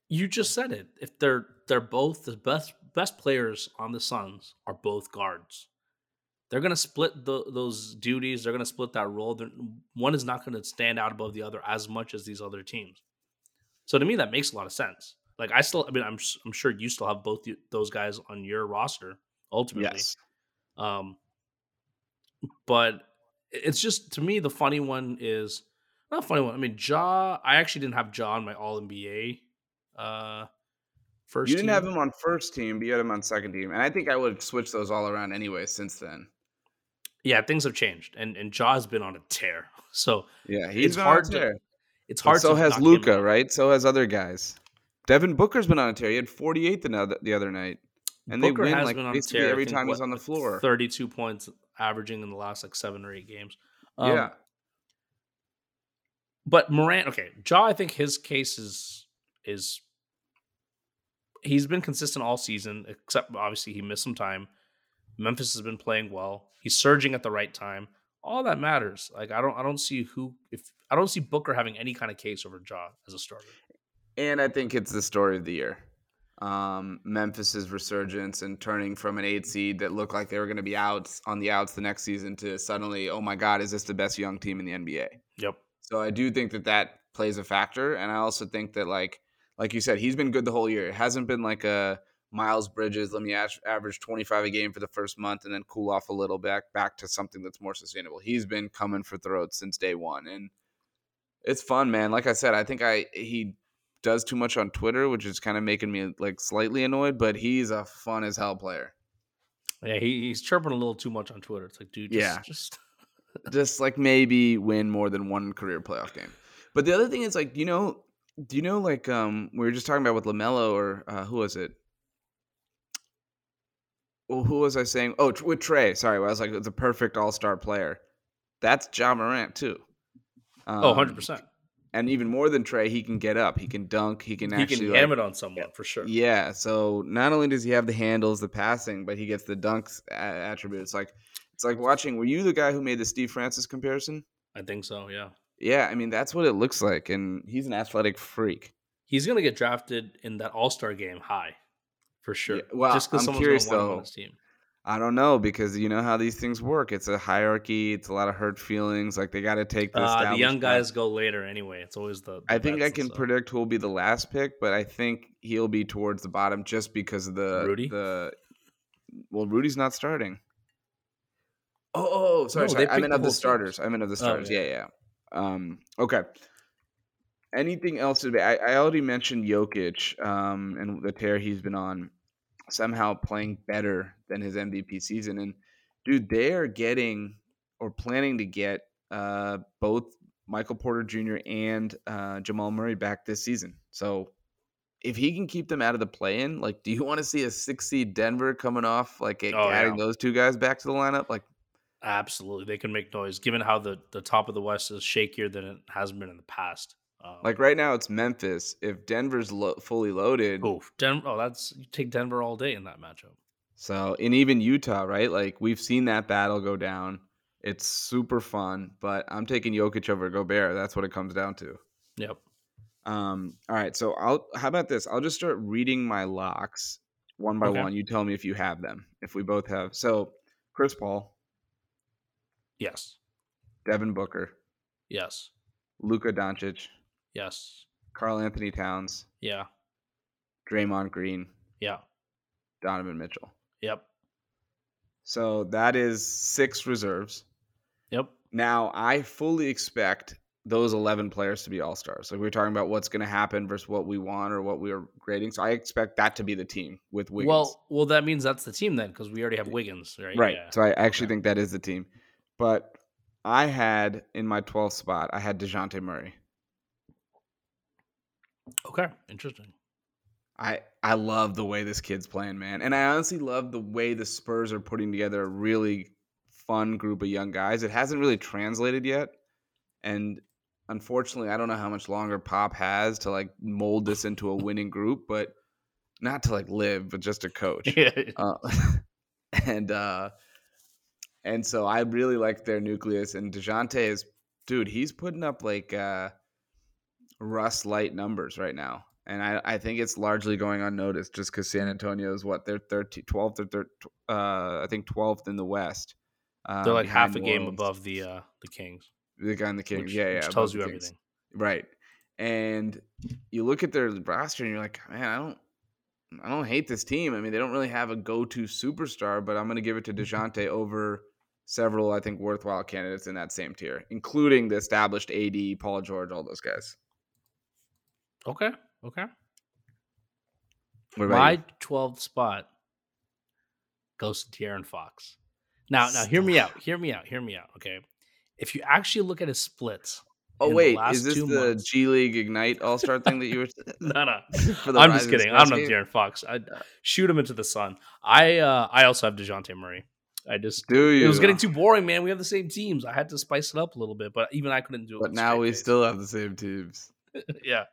A: you just said it. If they're they're both the best best players on the Suns are both guards. They're gonna split the, those duties. They're gonna split that role. They're, one is not gonna stand out above the other as much as these other teams. So to me, that makes a lot of sense. Like I still, I mean, I'm I'm sure you still have both the, those guys on your roster ultimately.
B: yes,
A: Um, but it's just to me the funny one is not funny one. I mean, Ja. I actually didn't have Ja on my All NBA. Uh, first.
B: you didn't
A: team.
B: have him on first team, but you had him on second team, and I think I would have switched those all around anyway since then.
A: Yeah, things have changed, and and Ja has been on a tear. So
B: Yeah, he's
A: It's hard to- it's hard.
B: so has
A: Luka,
B: right? So has other guys. Devin Booker's been on a tear. He had 48 the other, the other night, and
A: Booker
B: they win like
A: been on a
B: basically
A: tear,
B: every
A: think,
B: time he's
A: what,
B: on the floor.
A: Thirty-two points averaging in the last like seven or eight games. Um,
B: yeah,
A: But Morant, okay, Ja, I think his case is is he's been consistent all season, except obviously he missed some time. Memphis has been playing well. He's surging at the right time. All that matters. Like I don't I don't see who if I don't see Booker having any kind of case over Ja as a starter.
B: and I think it's the story of the year. Um, Memphis's resurgence and turning from an eight seed that looked like they were going to be outs on the outs the next season to suddenly, oh my God, is this the best young team in the NBA?
A: Yep.
B: So I do think that that plays a factor, and I also think that like like you said, he's been good the whole year. It hasn't been like a Miles Bridges. Let me average twenty five a game for the first month and then cool off a little back back to something that's more sustainable. He's been coming for throats since day one, and it's fun, man. Like I said, I think I he does too much on Twitter, which is kind of making me like slightly annoyed. But he's a fun as hell player.
A: Yeah, he, he's chirping a little too much on Twitter. It's like, dude, just,
B: Yeah.
A: just
B: just like maybe win more than one career playoff game. But the other thing is like, you know, do you know like um we were just talking about with LaMelo or uh, who was it? Well, who was I saying? Oh, with Trae. Sorry, I was like the perfect All Star player. That's Ja Morant too. Um,
A: oh, 100 percent.
B: And even more than Trae, he can get up. He can dunk. He can
A: He
B: actually
A: can
B: like,
A: ham it on someone for sure.
B: yeah. So not only does he have the handles, the passing, but he gets the dunks a- attribute. It's like it's like watching. Were you the guy who made the Steve Francis comparison?
A: I think so. Yeah,
B: Yeah, I mean that's what it looks like, and he's an athletic freak.
A: he's gonna get drafted in that All Star game high for sure.
B: Yeah, well,
A: just because someone's
B: curious,
A: gonna want him
B: though.
A: on his team.
B: I don't know because you know how these things work. It's a hierarchy. It's a lot of hurt feelings. Like they got to take this.
A: Uh, the young guys go later anyway. It's always the. the
B: I think I can predict who will be the last pick, but I think he'll be towards the bottom just because of the
A: Rudy?
B: The well, Rudy's not starting. Oh, oh, oh, sorry,
A: No,
B: sorry. I meant of the
A: team.
B: starters. I meant of the
A: Oh,
B: starters.
A: yeah.
B: yeah, yeah. Um, okay. Anything else today? I, I already mentioned Jokic um, and the tear he's been on, somehow playing better than his MVP season. And dude, they are getting or planning to get uh, both Michael Porter Jr. and uh, Jamal Murray back this season. So if he can keep them out of the play-in, like, do you want to see a six seed Denver coming off, like
A: Oh,
B: adding
A: yeah.
B: those two guys back to the lineup? Like,
A: Absolutely, they can make noise. Given how the the top of the West is shakier than it has been in the past.
B: Um, like right now, it's Memphis. If Denver's lo- fully loaded,
A: oh, Denver. Oh, that's you take Denver all day in that matchup.
B: So, and even Utah, right? Like we've seen that battle go down. It's super fun, but I'm taking Jokic over Gobert. That's what it comes down to.
A: Yep.
B: Um. All right. So I'll. How about this? I'll just start reading my locks one by okay. one. You tell me if you have them. If we both have. So, Chris Paul.
A: Yes.
B: Devin Booker.
A: Yes.
B: Luka Doncic.
A: Yes.
B: Karl-Anthony Towns.
A: Yeah.
B: Draymond Green.
A: Yeah.
B: Donovan Mitchell.
A: Yep.
B: So that is six reserves.
A: Yep.
B: Now I fully expect those 11 players to be all stars. Like we are talking about what's going to happen versus what we want or what we are grading. So I expect that to be the team with Wiggins.
A: Well, well, that means that's the team then because we already have Wiggins, right?
B: Right. Yeah. So I actually okay. think that is the team. But I had in my 12th spot, I had Dejounte Murray.
A: Okay, interesting.
B: I I love the way this kid's playing, man, and I honestly love the way the Spurs are putting together a really fun group of young guys. It hasn't really translated yet, and unfortunately, I don't know how much longer Pop has to like mold this into a winning group, but not to like live, but just to coach. uh, and uh, and so I really like their nucleus. And Dejounte is, dude, he's putting up like uh, Russ light numbers right now and I, I think it's largely going unnoticed just because San Antonio is what they're 13, 12th or 13, uh, I think 12th in the West.
A: Um, they're like half a game above the uh, the Kings.
B: The guy in the Kings, which, yeah, yeah,
A: which tells you everything,
B: right? And you look at their roster and you're like, man, I don't, I don't hate this team. I mean, they don't really have a go-to superstar, but I'm going to give it to Dejounte over several, I think, worthwhile candidates in that same tier, including the established AD, Paul George, all those guys.
A: Okay. Okay. My twelfth spot goes to De'Aaron Fox. Now, now, hear me out. Hear me out. Hear me out. Okay. If you actually look at his splits.
B: Oh wait, is this the months, G League Ignite All Star thing that you were?
A: no, no. I'm just kidding. I'm not De'Aaron Fox. I shoot him into the sun. I uh, I also have Dejounte Murray. I just
B: do you?
A: It was getting too boring, man. We have the same teams. I had to spice it up a little bit, but even I couldn't do it.
B: But now we still have the same teams.
A: yeah.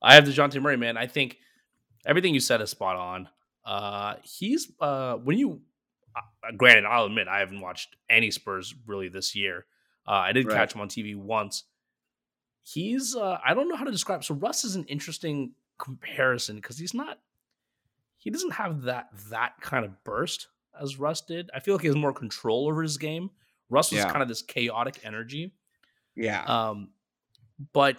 A: I have Dejounte Murray, man. I think everything you said is spot on. Uh, he's uh, when you uh, granted, I'll admit I haven't watched any Spurs really this year. Uh, I did right. catch him on TV once. He's uh, I don't know how to describe. So Russ is an interesting comparison because he's not. He doesn't have that that kind of burst as Russ did. I feel like he has more control over his game. Russ was yeah. kind of this chaotic energy.
B: Yeah.
A: Um, but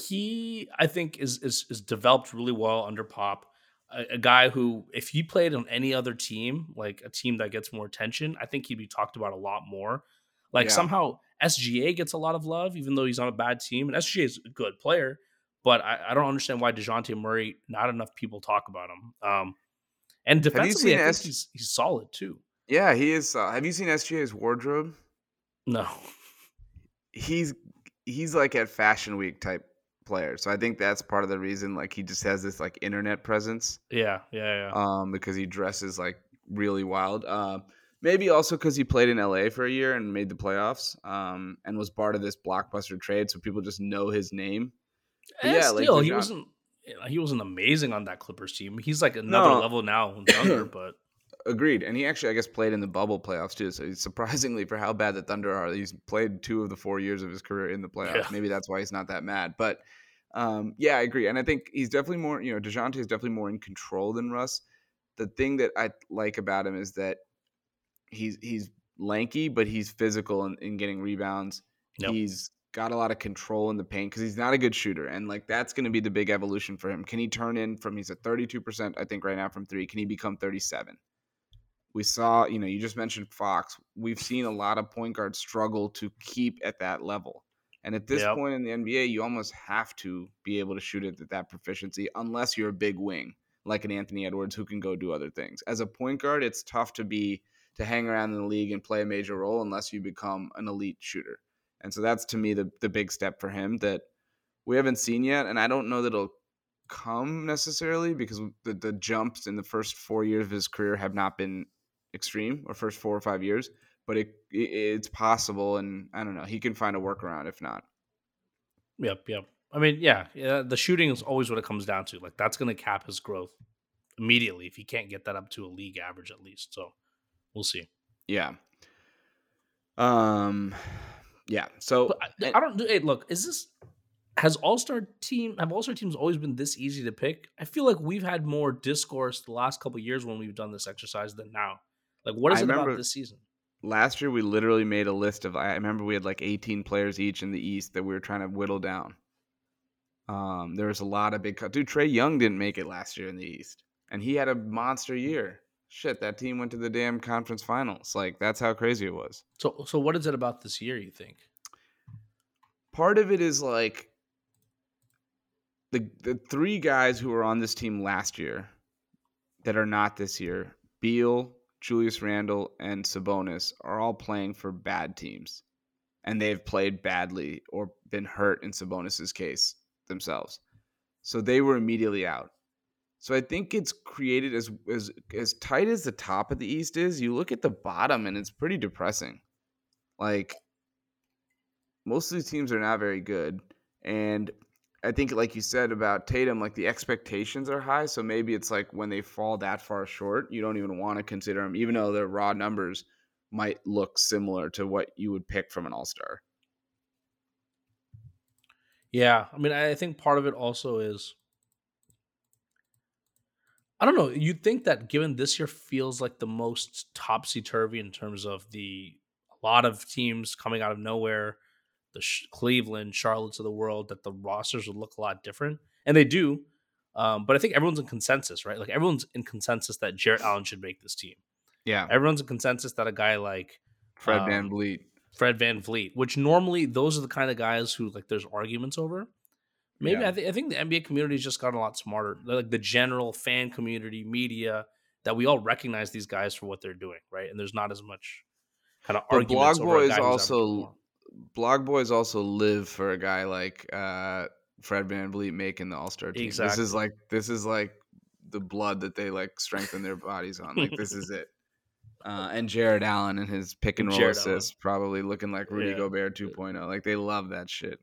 A: he I think is is is developed really well under Pop. A, a, guy who, if he played on any other team, like a team that gets more attention, I think he'd be talked about a lot more. Like yeah. somehow SGA gets a lot of love, even though he's on a bad team, and SGA is a good player. But I, I don't understand why Dejounte Murray not enough people talk about him. Um, and defensively, I think S- he's he's solid too.
B: Yeah, he is. Uh, have you seen SGA's wardrobe?
A: No.
B: He's he's like at Fashion Week type player. So I think that's part of the reason like he just has this like internet presence.
A: Yeah, yeah, yeah.
B: Um, because he dresses like really wild. Uh, maybe also because he played in LA for a year and made the playoffs. Um, and was part of this blockbuster trade, so people just know his name.
A: Eh, yeah, still like, he wasn't. He wasn't amazing on that Clippers team. He's like another no. level now, younger, but
B: Agreed. And he actually, I guess, played in the bubble playoffs too. So surprisingly, for how bad the Thunder are, he's played two of the four years of his career in the playoffs. Yeah. Maybe that's why he's not that mad. But um, yeah, I agree. And I think he's definitely more, you know, Dejounte is definitely more in control than Russ. The thing that I like about him is that he's he's lanky, but he's physical in, in getting rebounds. Nope. He's got a lot of control in the paint because he's not a good shooter. And like that's going to be the big evolution for him. Can he turn in from he's at 32%, I think, right now from three? Can he become 37? We saw, you know, you just mentioned Fox. We've seen a lot of point guards struggle to keep at that level. And at this yep. point in the NBA, you almost have to be able to shoot it at that proficiency unless you're a big wing like an Anthony Edwards who can go do other things. As a point guard, it's tough to be to hang around in the league and play a major role unless you become an elite shooter. And so that's to me the the big step for him that we haven't seen yet and I don't know that it'll come necessarily because the, the jumps in the first 4 years of his career have not been extreme or first four or five years, but it, it it's possible, and I don't know. He can find a workaround if not.
A: Yep, yep. I mean, yeah, yeah, the shooting is always what it comes down to. Like that's going to cap his growth immediately if he can't get that up to a league average at least. So we'll see.
B: Yeah. Um. Yeah. So
A: I, I, don't. Hey, look, is this has All Star team have All Star teams always been this easy to pick? I feel like we've had more discourse the last couple years when we've done this exercise than now. Like, what is I it about this season?
B: Last year, we literally made a list of. I remember we had like 18 players each in the East that we were trying to whittle down. Um, there was a lot of big cut. Dude, Trae Young didn't make it last year in the East, and he had a monster year. Shit, that team went to the damn conference finals. Like that's how crazy it was.
A: So, so what is it about this year? You think?
B: Part of it is like the the three guys who were on this team last year that are not this year: Beal, Julius Randle, and Sabonis are all playing for bad teams, and they've played badly or been hurt in Sabonis's case themselves. So they were immediately out. So I think it's created as as as tight as the top of the East is. You look at the bottom and it's pretty depressing. Like most of these teams are not very good, and I think like you said about Tatum, like the expectations are high. So maybe it's like when they fall that far short, you don't even want to consider them, even though their raw numbers might look similar to what you would pick from an All Star.
A: Yeah, I mean, I think part of it also is I don't know. You'd think that given this year feels like the most topsy turvy in terms of the a lot of teams coming out of nowhere, the Sh- Cleveland, Charlotte's of the world, that the rosters would look a lot different, and they do. Um, but I think everyone's in consensus, right? Like everyone's in consensus that Jarrett Allen should make this team.
B: Yeah,
A: everyone's in consensus that a guy like
B: Fred um, VanVleet
A: Fred Van VanVleet, which normally those are the kind of guys who like there's arguments over. Maybe yeah. I, th- I think the NBA community has just gotten a lot smarter. Like the general fan community, media, that we all recognize these guys for what they're doing, right? And there's not as much kind of arguments. but
B: Blog boys also blog boys also live for a guy like uh, Fred VanVleet making the All Star team. Exactly. This is like this is like the blood that they like strengthen their bodies on. Like this is it. Uh, and Jarrett Allen and his pick and roll Jared assist, Allen. probably looking like Rudy yeah. Gobert 2.0. Like they love that shit.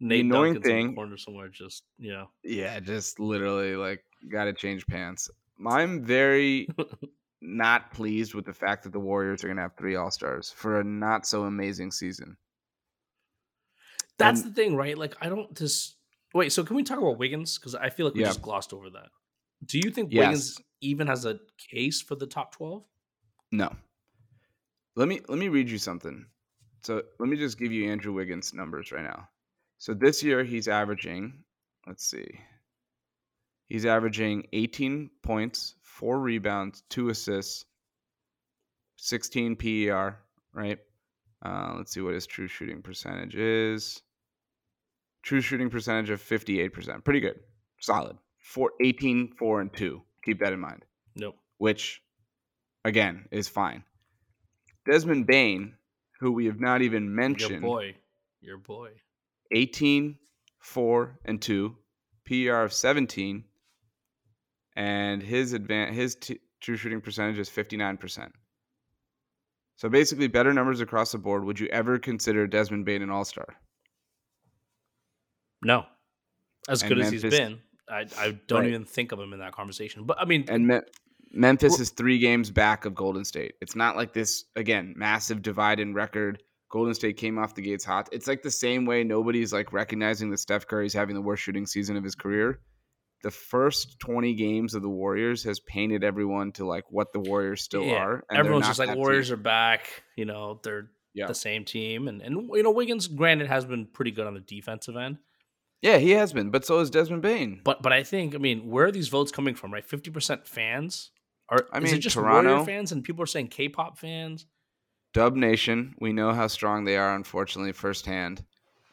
A: Nate the annoying Duncan's thing, in the corner somewhere, just yeah,
B: yeah, just literally like got to change pants. I'm very not pleased with the fact that the Warriors are going to have three All Stars for a not so amazing season.
A: That's and, the thing, right? Like I don't just wait. So can we talk about Wiggins? Because I feel like we yeah. just glossed over that. Do you think yes. Wiggins even has a case for the top twelve?
B: No. Let me let me read you something. So let me just give you Andrew Wiggins numbers right now. So this year he's averaging, let's see. He's averaging 18 points, 4 rebounds, 2 assists, 16 PER, right? Uh, let's see what his true shooting percentage is. True shooting percentage of 58%. Pretty good. Solid. Four, 18, 4, and 2. Keep that in mind.
A: Nope.
B: Which again, is fine. Desmond Bane, who we have not even mentioned. Your
A: boy. Your boy.
B: 18, 4, and 2. PER of 17. And his advan- his t- true shooting percentage is 59%. So basically, better numbers across the board. Would you ever consider Desmond Bane an all star?
A: No. As and good Memphis, as he's been, I, I don't right. even think of him in that conversation. But I mean,
B: and Me- Memphis is three games back of Golden State. It's not like this again massive divide in record. Golden State came off the gates hot. It's like the same way nobody's like recognizing that Steph Curry's having the worst shooting season of his career. The first 20 games of the Warriors has painted everyone to like what the Warriors still yeah. are.
A: Everyone's just like Warriors team. are back. You know, they're yeah. the same team. And and you know, Wiggins, granted, has been pretty good on the defensive end.
B: Yeah, he has been, but so has Desmond Bane.
A: But but I think I mean, where are these votes coming from? Right, fifty percent fans are I mean, is it just Toronto Warrior fans and people are saying K-pop fans?
B: Dub Nation, we know how strong they are, unfortunately, firsthand.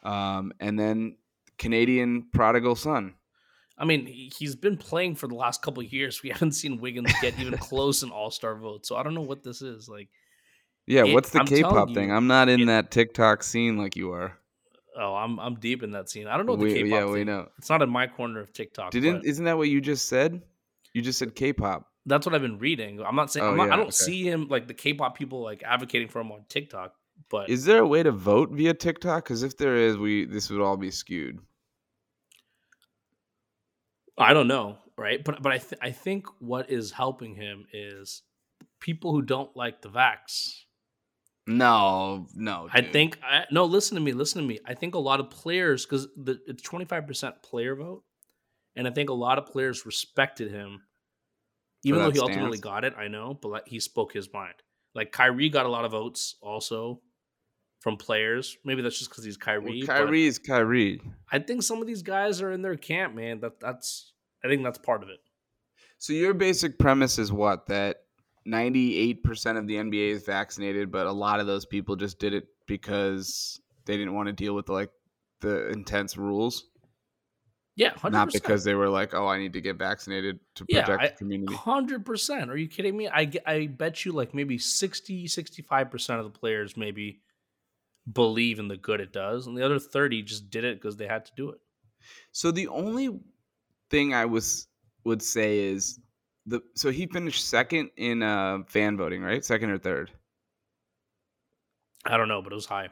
B: Um, and then Canadian prodigal son.
A: I mean, he's been playing for the last couple years. We haven't seen Wiggins get even close in All Star vote, so I don't know what this is like.
B: Yeah, it, what's the I'm K-pop thing? I'm not in it, that TikTok scene like you are.
A: Oh, I'm I'm deep in that scene. I don't know what the K-pop. Yeah, thing. we know. It's not in my corner of TikTok.
B: Didn't isn't that what you just said? You just said K-pop
A: That's what I've been reading. I'm not saying
B: Oh
A: I'm not,
B: yeah,
A: I don't
B: okay.
A: see him like the K-pop people like advocating for him on TikTok, but
B: Is there a way to vote via TikTok? Because if there is, we this would all be skewed.
A: I don't know, right? But but I th- I think what is helping him is people who don't like the vax.
B: No, no.
A: I think I, no. Listen to me. Listen to me. I think a lot of players because it's twenty five percent player vote, and I think a lot of players respected him, even though he ultimately got it. I know, but like, he spoke his mind. Like Kyrie got a lot of votes also from players. Maybe that's just because he's
B: Well,
A: Kyrie. but
B: Kyrie is Kyrie.
A: I think some of these guys are in their camp, man. That that's I think that's part of it.
B: So your basic premise is what that ninety eight percent of the NBA is vaccinated, but a lot of those people just did it because they didn't want to deal with like the intense rules,
A: Yeah, hundred
B: not because they were like, "Oh, I need to get vaccinated to
A: Yeah,
B: protect
A: I-
B: the community."
A: Hundred percent. Are you kidding me? I I bet you like maybe 60, 65 percent of the players maybe believe in the good it does, and the other thirty just did it because they had to do it.
B: So the only thing I was would say is the so he finished second in uh, fan voting, right? Second or third.
A: I don't know, but it was high.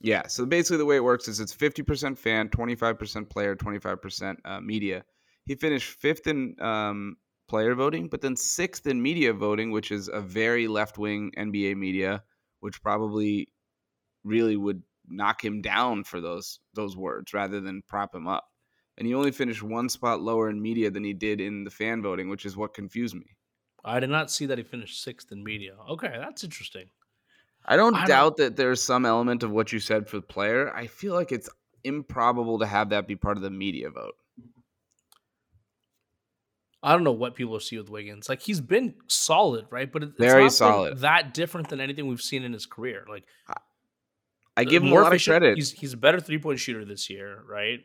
B: Yeah. So basically, the way it works is it's fifty percent fan, twenty five percent player, twenty five percent uh, media. He finished fifth in um, player voting, but then sixth in media voting, which is a very left wing NBA media, which probably really would knock him down for those those words rather than prop him up. And he only finished one spot lower in media than he did in the fan voting, which is what confused me.
A: I did not see that he finished sixth in media. Okay, that's interesting.
B: I don't
A: I don't-
B: doubt that there's some element of what you said for the player. I feel like it's improbable to have that be part of the media vote.
A: I don't know what people see with Wiggins. Like he's been solid, right? But it- it's
B: Very
A: not
B: solid.
A: that different than anything we've seen in his career. Like
B: I give him a
A: more
B: lot of credit.
A: He's he's a better three point shooter this year, right?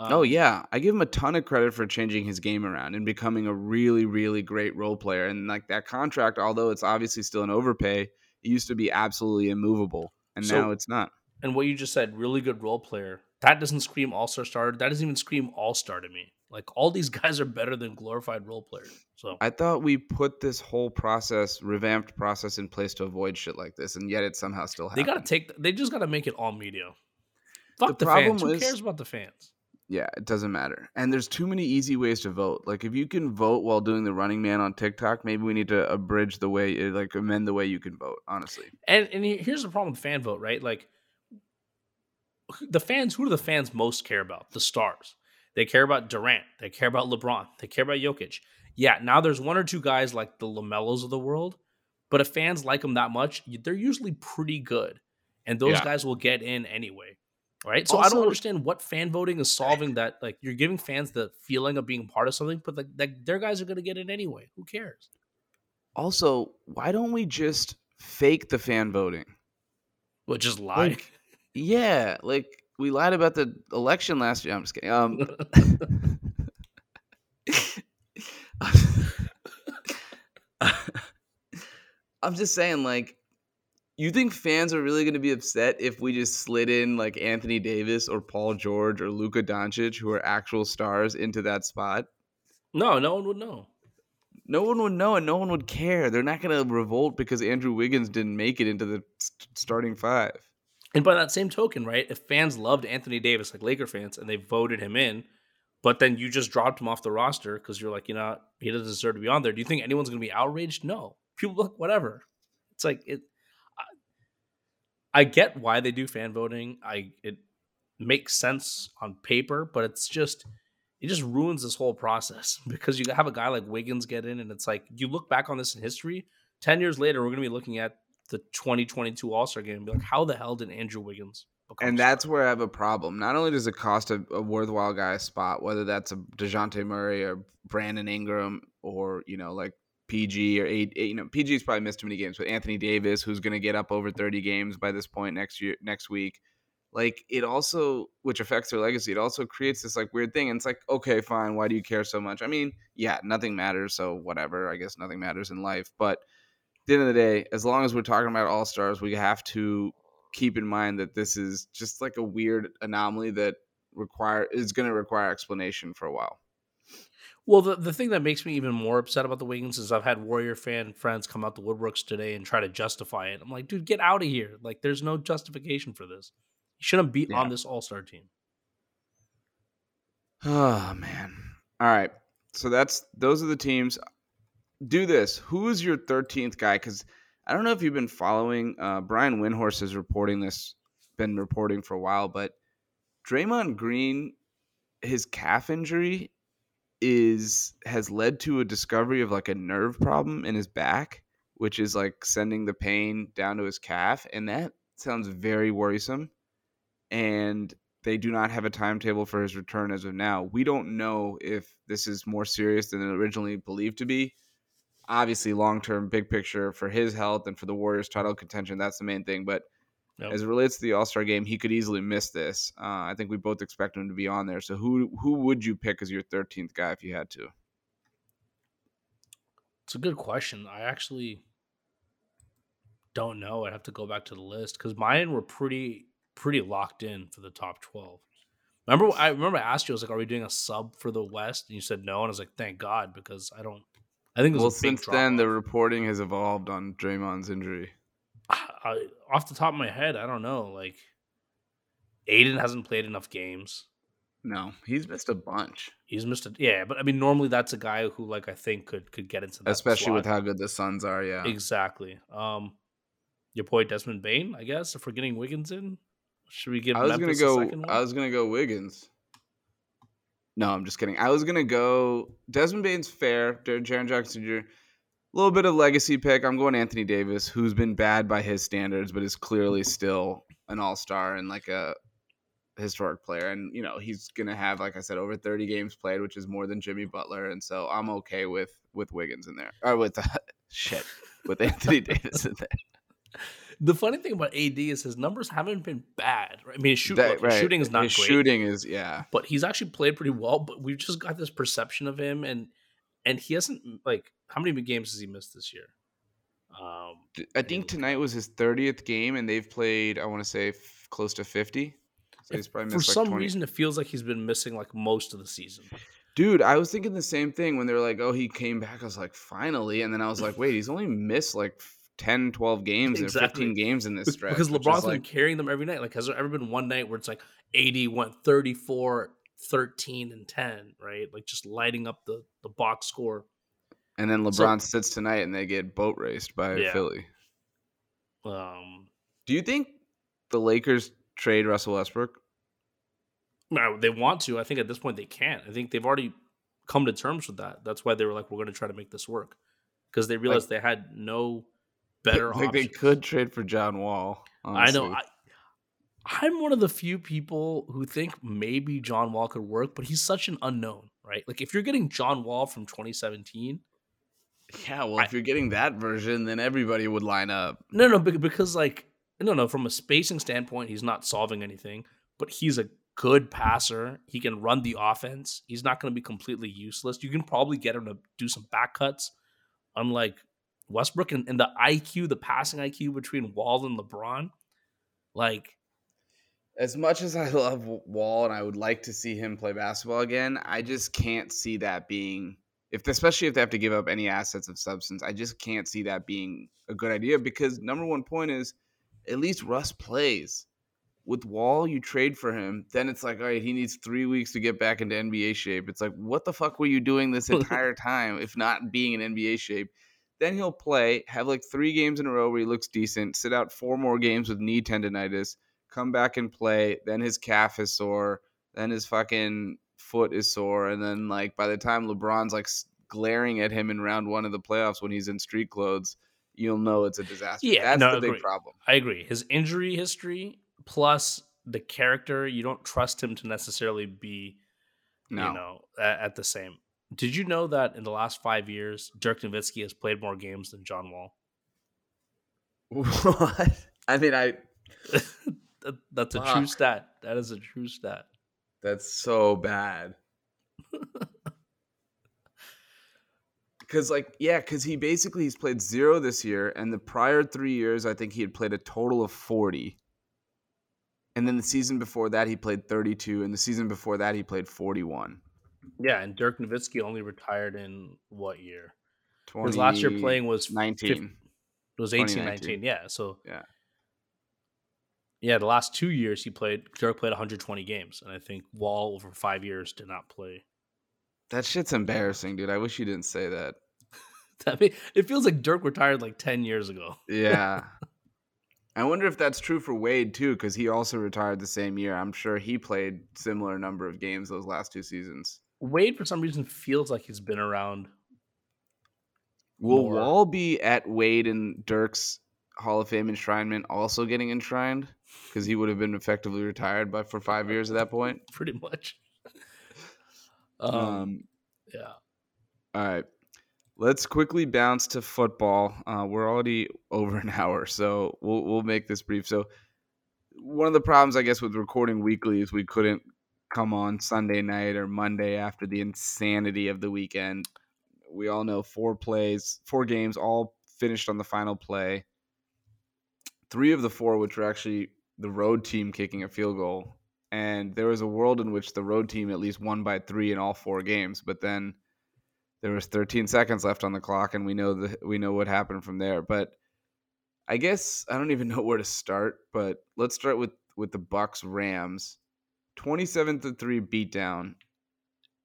B: oh
A: Um,
B: yeah, I give him a ton of credit for changing his game around and becoming a really, really great role player. And like that contract, although it's obviously still an overpay, it used to be absolutely immovable, and
A: So-
B: now it's not.
A: and what you just said, really good role player. That doesn't scream all star starter. That doesn't even scream all star to me. Like all these guys are better than glorified role players. So
B: I thought we put this whole process, revamped process, in place to avoid shit like this, and yet it somehow still
A: they got to take. They just got to make it all media. Fuck
B: The
A: the,
B: problem
A: fans. Who cares about the fans?
B: Yeah, it doesn't matter. And there's too many easy ways to vote. Like if you can vote while doing the running man on TikTok, maybe we need to abridge the way, eh, like amend the way you can vote. Honestly,
A: And and here's the problem with fan vote, right? Like the fans. Who do the fans most care about? The stars. They care about Durant. They care about LeBron. They care about Jokic. Yeah, now there's one or two guys like the LaMelos of the world, but if fans like them that much, they're usually pretty good, and those
B: Yeah.
A: guys will get in anyway, right? So I don't understand what fan voting is solving. That like you're giving fans the feeling of being part of something, but like, like their guys are going to get in anyway. Who cares?
B: also, why don't we just fake the fan voting?
A: Well, just lie.
B: Like, yeah, like we lied about the election last year. I'm just kidding. Um, I'm just saying, like, you think fans are really going to be upset if we just slid in like Anthony Davis or Paul George or Luka Doncic, who are actual stars, into that spot?
A: no, no one would know.
B: No one would know and no one would care. They're not going to revolt because Andrew Wiggins didn't make it into the st- starting five.
A: And by that same token, right, if fans loved Anthony Davis, like Laker fans, and they voted him in, but then you just dropped him off the roster because you're like, you know, he doesn't deserve to be on there. Do you think anyone's going to be outraged? No. People look whatever. It's like it. I, I get why they do fan voting. I it makes sense on paper, but it's just it just ruins this whole process because you have a guy like Wiggins get in, and it's like you look back on this in history. Ten years later, we're going to be looking at the 2022 All Star game and be like, how the hell did Andrew Wiggins? become
B: And
A: star?
B: that's where I have a problem. Not only does it cost a, a worthwhile guy a spot, whether that's a Dejounte Murray or Brandon Ingram or you know like PG or eight, eight you know PG's probably missed too many games, but Anthony Davis, who's going to get up over thirty games by this point next year, next week. Like it also, which affects their legacy, it also creates this like weird thing. And it's like, okay, fine, why do you care so much? I mean, yeah, nothing matters, so whatever. I guess nothing matters in life, but the end of the day, as long as we're talking about all stars, we have to keep in mind that this is just like a weird anomaly that require is going to require explanation for a while.
A: Well, the, the thing that makes me even more upset about the Wiggins is I've had Warrior fan friends come out the woodworks today and try to justify it. I'm like, dude, get out of here. Like, there's no justification for this. You shouldn't be
B: Yeah.
A: on this All Star team.
B: Oh man. All right. So that's those are the teams. Do this. Who is your 13th guy? Because I don't know if you've been following. Uh, Brian Windhorst is reporting this, been reporting for a while, but Draymond Green, his calf injury is has led to a discovery of like a nerve problem in his back, which is like sending the pain down to his calf, and that sounds very worrisome. And they do not have a timetable for his return as of now. We don't know if this is more serious than originally believed to be. Obviously, long term, big picture for his health and for the Warriors' title contention, that's the main thing. But
A: Yep.
B: as it relates to the All Star game, he could easily miss this. Uh, I think we both expect him to be on there. So who who would you pick as your 13th guy if you had to?
A: It's a good question. I actually don't know. I'd have to go back to the list because mine were pretty pretty locked in for the top twelve. Remember, I remember I asked you, I was like, "Are we doing a sub for the West?" And you said no, and I was like, "Thank God," because I don't. I think it was
B: Well,
A: a big
B: since then, the reporting has evolved on Draymond's injury.
A: I, off the top of my head, I don't know. Like, Ayton hasn't played enough games.
B: No, he's missed a bunch,
A: He's missed it. Yeah, but I mean, normally that's a guy who, like, I think could could get into that.
B: especially with how good the Suns are. Yeah,
A: Exactly. Um, your boy Desmond Bane, I guess. If we're getting Wiggins in, should we give?
B: I was
A: Memphis
B: gonna go. I was gonna go Wiggins. No, I'm just kidding. I was gonna go Desmond Bane's fair. Jaren Jackson Jr. A little bit of legacy pick. I'm going Anthony Davis, who's been bad by his standards, but is clearly still an all star and like a historic player. And you know he's gonna have, like I said, over 30 games played, which is more than Jimmy Butler. And so I'm okay with with Wiggins in there, or with shit with Anthony Davis in there.
A: The funny thing about AD is his numbers haven't been bad. Right? I mean, shoot,
B: That-
A: look,
B: right.
A: shooting is not
B: His
A: great,
B: Shooting is yeah.
A: but he's actually played pretty well. But we've just got this perception of him, and and he hasn't like how many games has he missed this year? Um,
B: I think tonight was his 30th game, and they've played, I want to say, f- close to 50. So he's probably
A: for
B: like
A: some
B: 20.
A: reason, it feels like he's been missing like most of the season.
B: Dude, I was thinking the same thing when they were like, oh, he came back. I was like, finally. And then I was like, wait, he's only missed like 10, 12 games
A: Exactly.
B: or 15 games in this stretch.
A: because LeBron's been carrying them every night. Like, has there ever been one night where it's like AD went 34, 13, and 10, right? Like, just lighting up the, the box score.
B: and then
A: So-
B: LeBron sits tonight and they get boat raced by
A: Yeah.
B: Philly.
A: Um,
B: Do you think the Lakers trade Russell Westbrook?
A: they want to. I think at this point they can't. I think they've already come to terms with that. That's why they were like, we're going to try to make this work because they realized they had no better
B: like they
A: options.
B: could trade for John Wall.
A: I know. I, I'm one of the few people who think maybe John Wall could work, but he's such an unknown, right? Like if you're getting John Wall from 2017,
B: yeah, well,
A: I-
B: if you're getting that version, then everybody would line up.
A: no, no, because like no, no, from a spacing standpoint, he's not solving anything, but he's a good passer. He can run the offense. He's not going to be completely useless. You can probably get him to do some back cuts, unlike Westbrook and, and the IQ, the passing IQ between Wall and LeBron. Like
B: as much as I love Wall and I would like to see him play basketball again, I just can't see that being if especially if they have to give up any assets of substance, I just can't see that being a good idea because number one point is at least Russ plays. With Wall, you trade for him, then it's like, all right, he needs three weeks to get back into NBA shape. It's like, what the fuck were you doing this entire time if not being in NBA shape? Then he'll play, have like three games in a row where he looks decent, sit out four more games with knee tendonitis, come back and play. Then his calf is sore. Then his fucking foot is sore. And then, like, by the time LeBron's like glaring at him in round one of the playoffs when he's in street clothes, you'll know it's a disaster.
A: Yeah,
B: That's
A: no,
B: the big problem.
A: I agree. His injury history plus the character, you don't trust him to necessarily be,
B: No.
A: you know, at, at the same. Did you know that in the last five years, Dirk Nowitzki has played more games than John Wall?
B: What? I mean, I.
A: That, that's a true stat. That is a true stat.
B: That's so bad. Because, like, yeah, because he basically he's played zero this year, and the prior three years, I think he had played a total of forty. And then the season before that, he played thirty-two, and the season before that, he played forty-one.
A: Yeah, and Dirk Nowitzki only retired in what year? His last year playing was
B: 19.
A: 50 it was 18, 19. Yeah. So
B: Yeah.
A: yeah, the last two years he played Dirk played 120 games. And I think Wall over five years did not play.
B: That shit's embarrassing, dude. I wish you didn't say that.
A: I mean, it feels like Dirk retired like 10 years ago.
B: Yeah. I wonder if that's true for Wade too, because he also retired the same year. I'm sure he played similar number of games those last two seasons.
A: Wade, for some reason, feels like he's been around.
B: Will
A: More.
B: Wall be at Wade and Dirk's Hall of Fame enshrinement also getting enshrined? Because he would have been effectively retired by for five years at that point.
A: Pretty much. um,
B: Um,
A: yeah.
B: all right. Let's quickly bounce to football. Uh, we're already over an hour, so we'll we'll make this brief. So, one of the problems, I guess, with recording weekly is we couldn't come on Sunday night or Monday after the insanity of the weekend. We all know four plays, four games, all finished on the final play. Three of the four, which were actually the road team kicking a field goal, and there was a world in which the road team at least won by three in all four games, but then there was 13 seconds left on the clock and we know the we know what happened from there but i guess i don't even know where to start but let's start with with the Bucs rams 27 to 3 beatdown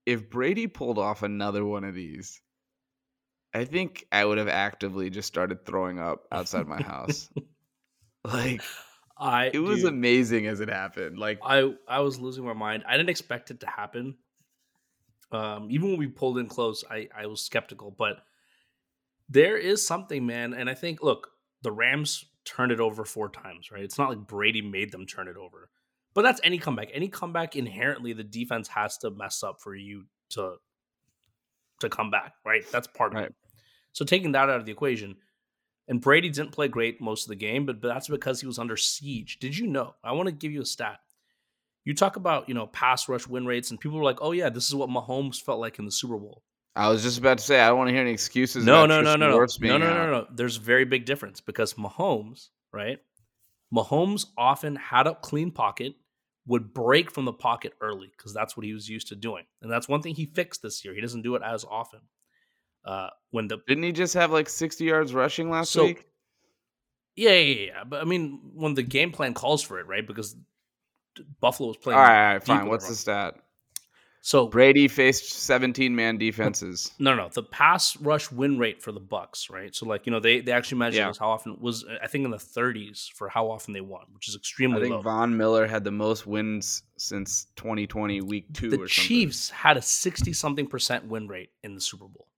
B: if brady pulled off another one of these i think i would have actively just started throwing up outside my house like
A: I
B: it was
A: dude,
B: amazing as it happened like
A: I I was losing my mind. I didn't expect it to happen. Um, even when we pulled in close, I I was skeptical, but there is something, man. And I think, look, the Rams turned it over four times, right? It's not like Brady made them turn it over, but that's any comeback. Any comeback inherently, the defense has to mess up for you to to come back, right? That's part of it. So taking that out of the equation, and Brady didn't play great most of the game, but, but that's because he was under siege. Did you know? I want to give you a stat. You talk about, you know, pass rush win rates, and people were like, oh, yeah, this is what Mahomes felt like in the Super Bowl.
B: i was just about to say i don't want to hear any excuses
A: No,
B: about
A: no, no, no. No, no, no, no, no. There's a very big difference because Mahomes, right? Mahomes often had a clean pocket, would break from the pocket early because that's what he was used to doing. And that's one thing he fixed this year. He doesn't do it as often. Uh, when the
B: Didn't he just have like 60 yards rushing last
A: So,
B: week?
A: Yeah, yeah, yeah. But I mean, when the game plan calls for it, right? Because Buffalo was playing.
B: right, all right, fine. What's
A: the
B: the stat?
A: So
B: Brady faced 17 man defenses.
A: no, no, the pass rush win rate for the Bucs, right? So like you know they they actually measured
B: Yeah.
A: how often was I think in the 30s for how often they won, which is extremely
B: I think
A: low.
B: Von Miller had the most wins since 2020 week two
A: the
B: or something.
A: Chiefs had a 60 something percent win rate in the Super Bowl.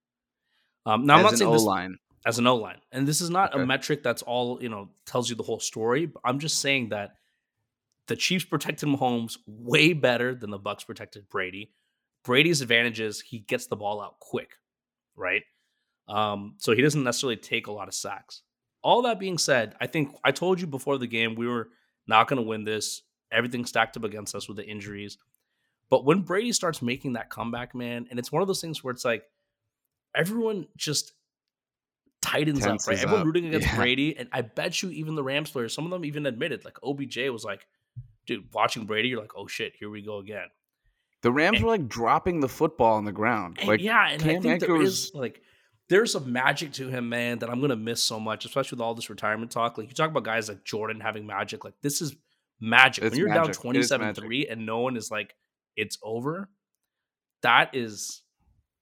A: Um, now I'm not
B: an
A: saying
B: O
A: this
B: line.
A: as an O line, and this is not
B: Okay.
A: a metric that's all you know tells you the whole story. But I'm just saying that the Chiefs protected Mahomes way better than the Bucs protected Brady. Brady's advantage is he gets the ball out quick, right? Um, so he doesn't necessarily take a lot of sacks. All that being said, I think I told you before the game we were not going to win this. Everything stacked up against us with the injuries. But when Brady starts making that comeback, man, and it's one of those things where it's like everyone just tightens up, right?
B: Tenses
A: Everyone
B: up.
A: rooting against
B: Yeah.
A: Brady, and I bet you even the Rams players, some of them even admitted, like OBJ was like, dude, watching Brady, you're like, oh shit, here we go again.
B: The Rams
A: And-
B: were like dropping the football on the ground. Like
A: yeah, and I
B: Cam
A: think there is like there's a magic to him, man, that I'm gonna miss so much, especially with all this retirement talk. Like you talk about guys like Jordan having magic, like this is magic.
B: It's
A: when you're down
B: magic. Is
A: 27
B: magic.
A: 3 and no one is like, it's over, that is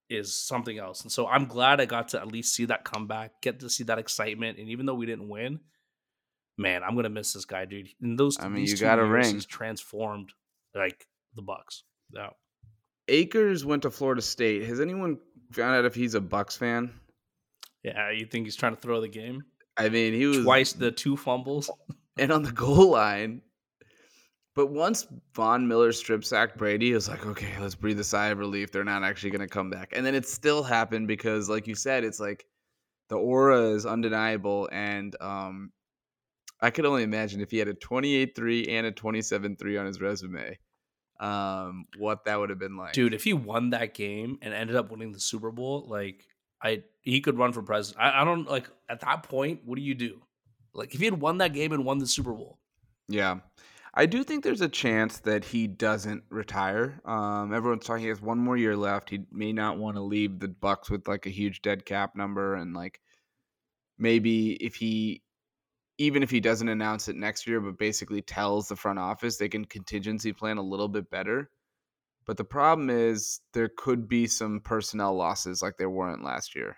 A: is something else. And so I'm glad I got to at least see that comeback, get to see that excitement. And even though we didn't win, man, I'm gonna miss this guy, dude. In those,
B: I mean,
A: these
B: you
A: two
B: got a ring.
A: he's transformed like the Bucs. Yeah.
B: Akers went to Florida State. Has anyone found out if he's a Bucs fan?
A: Yeah, you think he's trying to throw the game?
B: I mean, he was
A: Twice the two fumbles.
B: and on the goal line. But once Von Miller strip sacked Brady, it was like, okay, let's breathe a sigh of relief. They're not actually going to come back. And then it still happened because, like you said, it's like the aura is undeniable. And um, I could only imagine if he had a 28 3 and a 27 3 on his resume, um, what that would have been like.
A: Dude, if he won that game and ended up winning the Super Bowl, like I he could run for president. I, I don't like at that point, what do you do? Like if he had won that game and won the Super Bowl.
B: Yeah. I do think there's a chance that he doesn't retire. Um, everyone's talking he has one more year left. He may not want to leave the Bucs with like a huge dead cap number, and like maybe if he, even if he doesn't announce it next year, but basically tells the front office they can contingency plan a little bit better. But the problem is there could be some personnel losses like there weren't last year.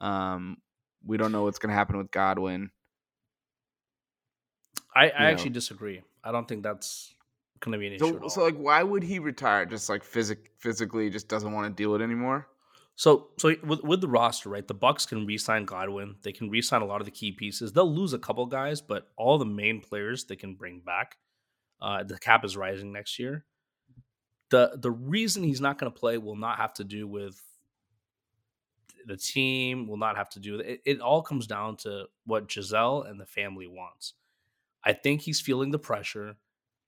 B: Um, we don't know what's going to happen with Godwin.
A: I, I actually know. disagree. I don't think that's going to be an issue.
B: So, so, like, why would he retire? Just like physic- physically, just doesn't want to deal with it anymore.
A: So, so with, with the roster, right? The Bucs can re-sign Godwin. They can re-sign a lot of the key pieces. They'll lose a couple guys, but all the main players they can bring back. Uh, the cap is rising next year. the The reason he's not going to play will not have to do with the team. Will not have to do with it. It all comes down to what Gisele and the family wants. I think he's feeling the pressure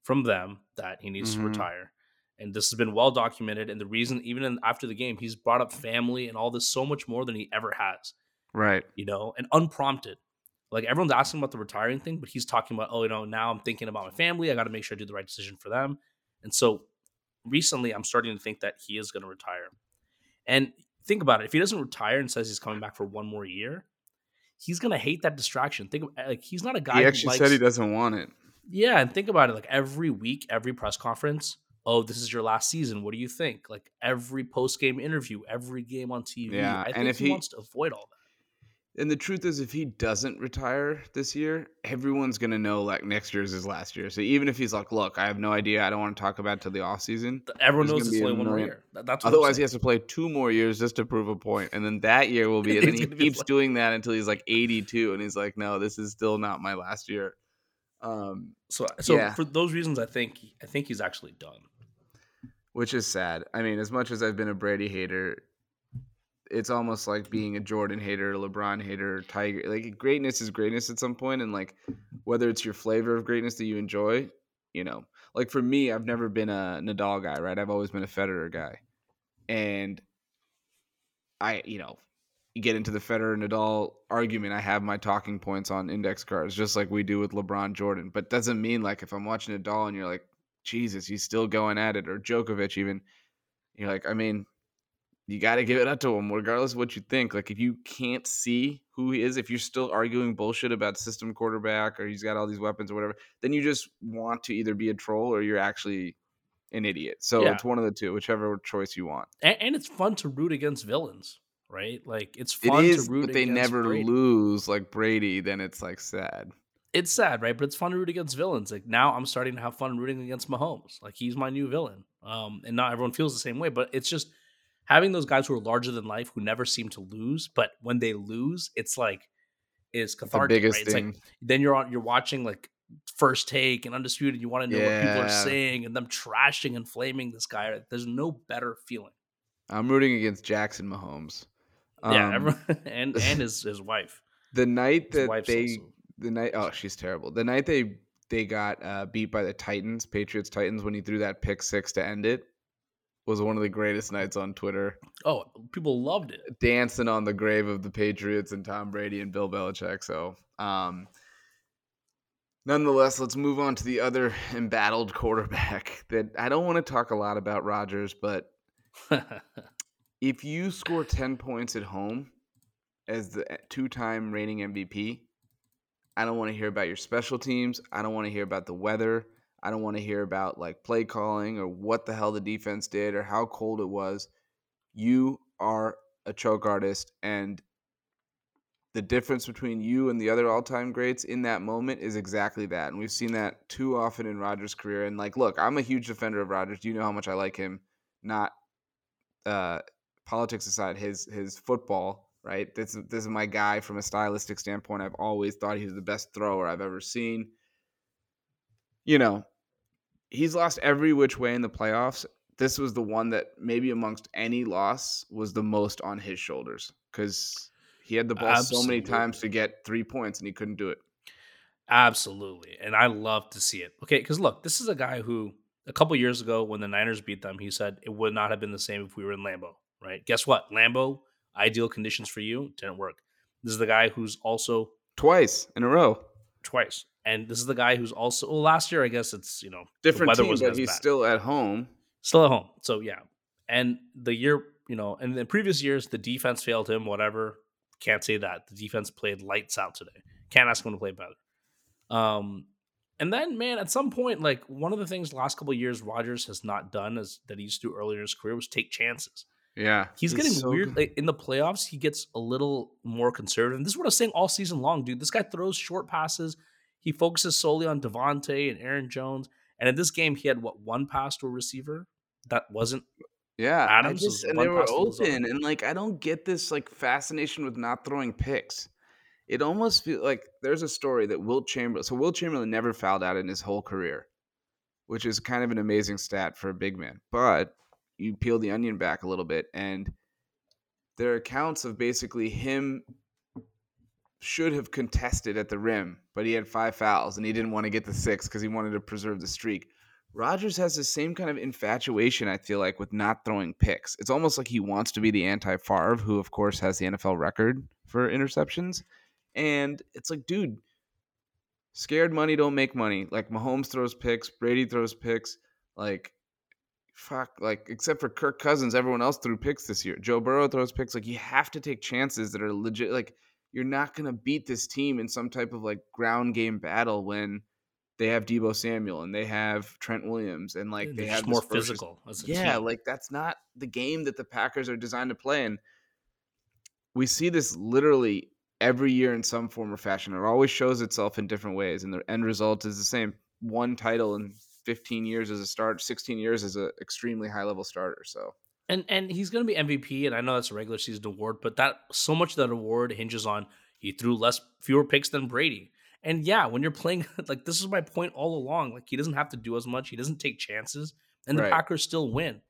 A: from them that he needs mm-hmm. to retire. And this has been well documented. And the reason, even in, after the game, he's brought up family and all this so much more than he ever has.
B: Right.
A: You know, and unprompted. Like everyone's asking about the retiring thing, but he's talking about, oh, you know, now I'm thinking about my family. I got to make sure I do the right decision for them. And so recently, I'm starting to think that he is going to retire. And think about it if he doesn't retire and says he's coming back for one more year, he's gonna hate that distraction. Think of, like he's not a guy.
B: He actually likes, said he doesn't want it.
A: Yeah, and think about it. Like every week, every press conference. Oh, this is your last season. What do you think? Like every post game interview, every game on TV. Yeah, I and if he, he wants to avoid all that.
B: And the truth is, if he doesn't retire this year, everyone's gonna know like next year's his last year. So even if he's like, "Look, I have no idea. I don't want to talk about it till the off season,"
A: everyone knows it's only one more year.
B: That's otherwise he has to play two more years just to prove a point, and then that year will be. and then he keeps doing that until he's like eighty-two, and he's like, "No, this is still not my last year."
A: Um, so, so yeah. for those reasons, I think I think he's actually done.
B: Which is sad. I mean, as much as I've been a Brady hater, it's almost like being a Jordan hater, a LeBron hater, Tiger. Like greatness is greatness at some point, and like whether it's your flavor of greatness that you enjoy, you know, like for me, I've never been a Nadal guy, right? I've always been a Federer guy, and I, you know, you get into the Federer Nadal argument. I have my talking points on index cards, just like we do with LeBron Jordan. But doesn't mean like if I'm watching Nadal and you're like, Jesus, he's still going at it, or Djokovic even. You're like, I mean, you got to give it up to him, regardless of what you think. Like, if you can't see who he is, if you're still arguing bullshit about system quarterback or he's got all these weapons or whatever, then you just want to either be a troll or you're actually an idiot. So yeah. it's one of the two, whichever choice you want.
A: And, and, it's fun to root against villains, right? Like, it's fun it is, to root.
B: But they never
A: Brady.
B: lose like Brady. Then it's like sad.
A: It's sad, right? But it's fun to root against villains. Like now, I'm starting to have fun rooting against Mahomes. Like he's my new villain. Um, and not everyone feels the same way, but it's just having those guys who are larger than life who never seem to lose, but when they lose, it's like is cathartic. The right? It's thing. like then you're on you're watching like first take and undisputed. You want to know yeah. what people are saying and them trashing and flaming this guy. There's no better feeling.
B: I'm rooting against Jackson Mahomes.
A: Um, yeah, everyone, and and his his wife.
B: The night that they also. The night oh she's terrible. The night they they got uh, beat by the Titans, Patriots Titans when he threw that pick six to end it was one of the greatest nights on Twitter.
A: Oh, people loved it.
B: Dancing on the grave of the Patriots and Tom Brady and Bill Belichick. So, um, nonetheless, let's move on to the other embattled quarterback that I don't want to talk a lot about Rodgers but if you score 10 points at home as the eh, two time reigning MVP, I don't want to hear about your special teams. I don't want to hear about the weather. I don't want to hear about like play calling or what the hell the defense did or how cold it was. You are a choke artist and the difference between you and the other all-time greats in that moment is exactly that. And we've seen that too often in Rodgers' career. And like, look, I'm a huge defender of Rodgers. You know how much I like him? Not uh, politics aside, his his football, right? This this is my guy from a stylistic standpoint. I've always thought he was the best thrower I've ever seen. You know, he's lost every which way in the playoffs. This was the one that maybe amongst any loss was the most on his shoulders because he had the ball Absolutely. so many times to get three points and he couldn't do it.
A: Absolutely. And I love to see it. Okay, because look, this is a guy who a couple years ago when the Niners beat them, he said it would not have been the same if we were in Lambeau, right? Guess what? Lambeau, ideal conditions for you, didn't work. This is the guy who's also
B: twice in a row.
A: twice. And this is the guy who's also well, last year. I guess it's you know
B: different weather team, but he's bad. still at home.
A: Still at home. So yeah, and the year you know, and in previous years the defense failed him. Whatever, can't say that the defense played lights out today. Can't ask him to play better. Um, and then man, at some point, like one of the things the last couple years Rodgers has not done is that he used to do earlier in his career was take chances.
B: Yeah,
A: he's, he's getting so weird. Like, in the playoffs, he gets a little more conservative. And this is what I was saying all season long, dude. This guy throws short passes. He focuses solely on Davante and Aaron Jones. And in this game, he had what one pass to a receiver that wasn't.
B: Yeah, Adams just, and they were open, and like I don't get this like fascination with not throwing picks. It almost feels like there's a story that Wilt Chamberlain. So Wilt Chamberlain never fouled out in his whole career, which is kind of an amazing stat for a big man. But you peel the onion back a little bit, and there are accounts of basically him should have contested at the rim, but he had five fouls and he didn't want to get the six because he wanted to preserve the streak. Rodgers has the same kind of infatuation, I feel like, with not throwing picks. It's almost like he wants to be the anti Favre, who, of course, has the NFL record for interceptions. And it's like, dude, scared money don't make money. Like Mahomes throws picks, Brady throws picks. Like fuck, like except for Kirk Cousins, everyone else threw picks this year. Joe Burrow throws picks. Like you have to take chances that are legit. Like you're not gonna beat this team in some type of like ground game battle when they have Deebo Samuel and they have Trent Williams and like yeah, they have
A: more physical.
B: yeah, team. like that's not the game that the Packers are designed to play. And we see this literally every year in some form or fashion. It always shows itself in different ways, and the end result is the same: one title and 15 years as a start, 16 years as an extremely high level starter. So
A: and and he's going to be MVP, and I know that's a regular season award, but that so much of that award hinges on he threw less fewer picks than Brady. And yeah, when you're playing like this is my point all along. Like he doesn't have to do as much. He doesn't take chances, and the right. Packers still win.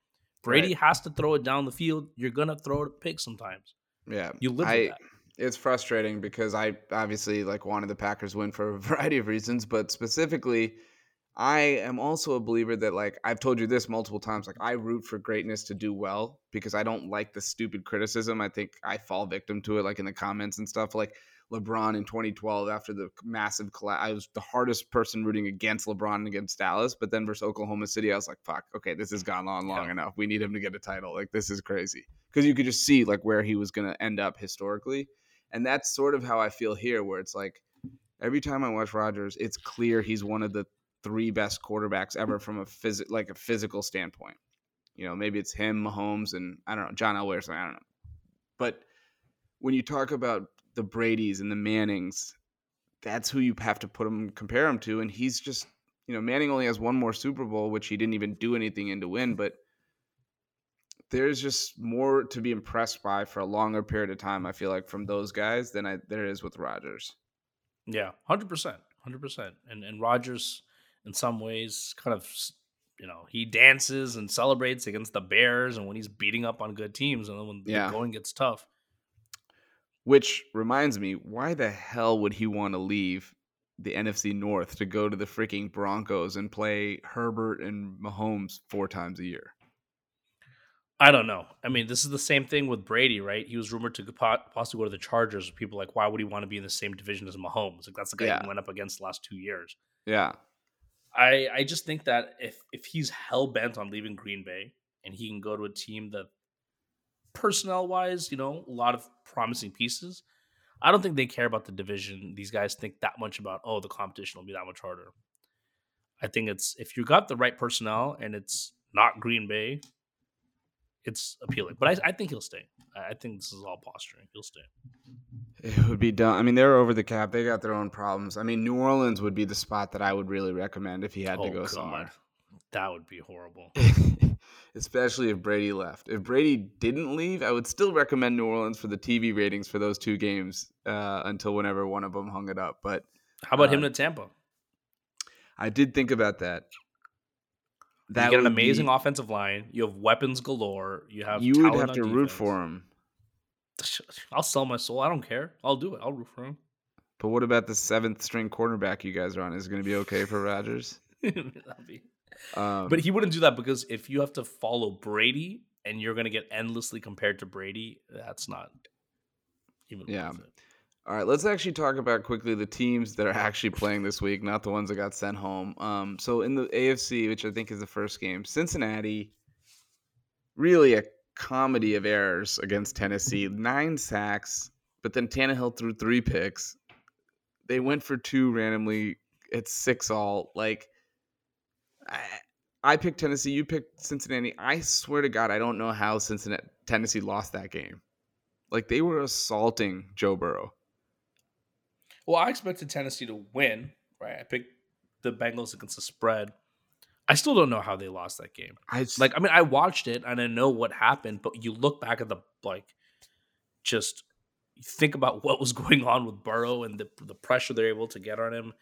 A: Brady right. has to throw it down the field. You're gonna throw a pick sometimes.
B: Yeah,
A: you live I, with that.
B: It's frustrating because I obviously like wanted the Packers win for a variety of reasons, but specifically I am also a believer that like I've told you this multiple times like I root for greatness to do well because I don't like the stupid criticism. I think I fall victim to it like in the comments and stuff like LeBron in 2012 after the massive collapse. I was the hardest person rooting against LeBron and against Dallas, but then versus Oklahoma City I was like fuck, okay, this has gone on long yeah. enough. We need him to get a title. Like this is crazy. Cuz you could just see like where he was going to end up historically. And that's sort of how I feel here where it's like every time I watch Rodgers, it's clear he's one of the three best quarterbacks ever mm. from a phys- like a physical standpoint. You know, maybe it's him, Mahomes, and I don't know, John Elway or something. I don't know. But when you talk about the Brady's and the Mannings, that's who you have to put him compare him to. And he's just, you know, Manning only has one more Super Bowl, which he didn't even do anything in to win, but there's just more to be impressed by for a longer period of time. I feel like from those guys than I there is with Rodgers.
A: Yeah, hundred percent, hundred percent. And and Rodgers in some ways kind of you know he dances and celebrates against the bears and when he's beating up on good teams and then when yeah. the going gets tough
B: which reminds me why the hell would he want to leave the NFC North to go to the freaking Broncos and play Herbert and Mahomes four times a year
A: I don't know. I mean, this is the same thing with Brady, right? He was rumored to possibly go to the Chargers. People like, why would he want to be in the same division as Mahomes? Like that's the guy yeah. he went up against the last two years.
B: Yeah.
A: I I just think that if if he's hell bent on leaving Green Bay and he can go to a team that personnel wise, you know, a lot of promising pieces. I don't think they care about the division. These guys think that much about oh the competition will be that much harder. I think it's if you got the right personnel and it's not Green Bay, it's appealing. But I, I think he'll stay. I think this is all posturing. He'll stay.
B: It would be done. I mean, they're over the cap. They got their own problems. I mean, New Orleans would be the spot that I would really recommend if he had oh, to go God. somewhere.
A: That would be horrible.
B: Especially if Brady left. If Brady didn't leave, I would still recommend New Orleans for the TV ratings for those two games uh, until whenever one of them hung it up. But
A: how about uh, him to Tampa?
B: I did think about that.
A: That you get an amazing be, offensive line. You have weapons galore. You have
B: you would have to root for him.
A: I'll sell my soul. I don't care. I'll do it. I'll root for him.
B: But what about the seventh string cornerback you guys are on? Is it going to be okay for Rodgers?
A: be. Um, but he wouldn't do that because if you have to follow Brady and you're going to get endlessly compared to Brady, that's not even.
B: Yeah. All right, let's actually talk about quickly the teams that are actually playing this week, not the ones that got sent home. Um, so in the AFC, which I think is the first game, Cincinnati, really a comedy of errors against Tennessee, nine sacks, but then Tannehill threw three picks. They went for two randomly. It's six all. Like, I, I picked Tennessee. You picked Cincinnati. I swear to God, I don't know how Cincinnati Tennessee lost that game. Like they were assaulting Joe Burrow.
A: Well, I expected Tennessee to win, right? I picked the Bengals against the spread. I still don't know how they lost that game. I like I mean I watched it and I know what happened, but you look back at the like just think about what was going on with Burrow and the the pressure they're able to get on him.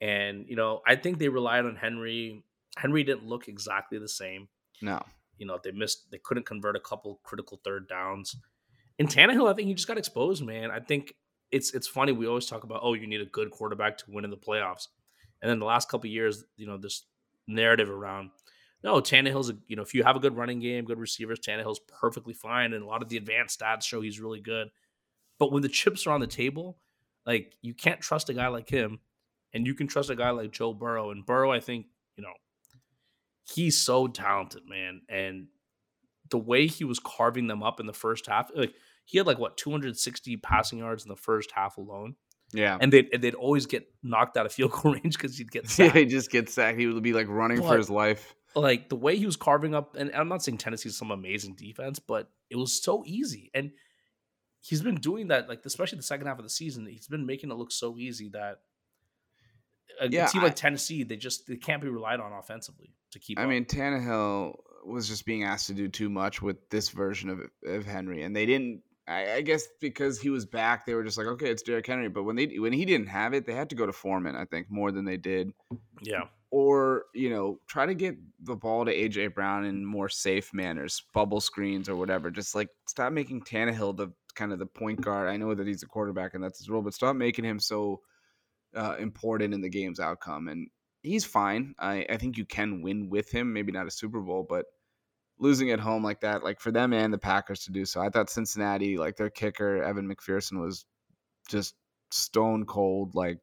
A: And you know, I think they relied on Henry. Henry didn't look exactly the same.
B: No.
A: You know, they missed they couldn't convert a couple critical third downs. In Tannehill, I think he just got exposed, man. I think it's it's funny. We always talk about, oh, you need a good quarterback to win in the playoffs. And then the last couple years, you know, this narrative around, no, Tannehill's, a, you know, if you have a good running game, good receivers, Tannehill's perfectly fine. And a lot of the advanced stats show he's really good. But when the chips are on the table, like you can't trust a guy like him, and you can trust a guy like Joe Burrow. And Burrow, I think, you know, he's so talented, man. And the way he was carving them up in the first half, like he had like what 260 passing yards in the first half alone.
B: Yeah,
A: and they'd and they'd always get knocked out of field goal range because he'd get sacked.
B: Yeah, he just get sacked. He would be like running but, for his life.
A: Like the way he was carving up, and I'm not saying Tennessee's some amazing defense, but it was so easy. And he's been doing that, like especially the second half of the season. He's been making it look so easy that uh, a yeah, team like I, Tennessee, they just they can't be relied on offensively to keep.
B: I
A: up.
B: mean, Tannehill was just being asked to do too much with this version of of Henry, and they didn't I, I, guess because he was back, they were just like, okay, it's Derrick Henry. But when they when he didn't have it, they had to go to Foreman. I think more than they did.
A: Yeah.
B: Or you know, try to get the ball to AJ Brown in more safe manners, bubble screens or whatever. Just like stop making Tannehill the kind of the point guard. I know that he's a quarterback and that's his role, but stop making him so uh, important in the game's outcome. And he's fine. I, I think you can win with him. Maybe not a Super Bowl, but losing at home like that, like for them and the Packers to do so. I thought Cincinnati, like their kicker, Evan McPherson, was just stone cold, like,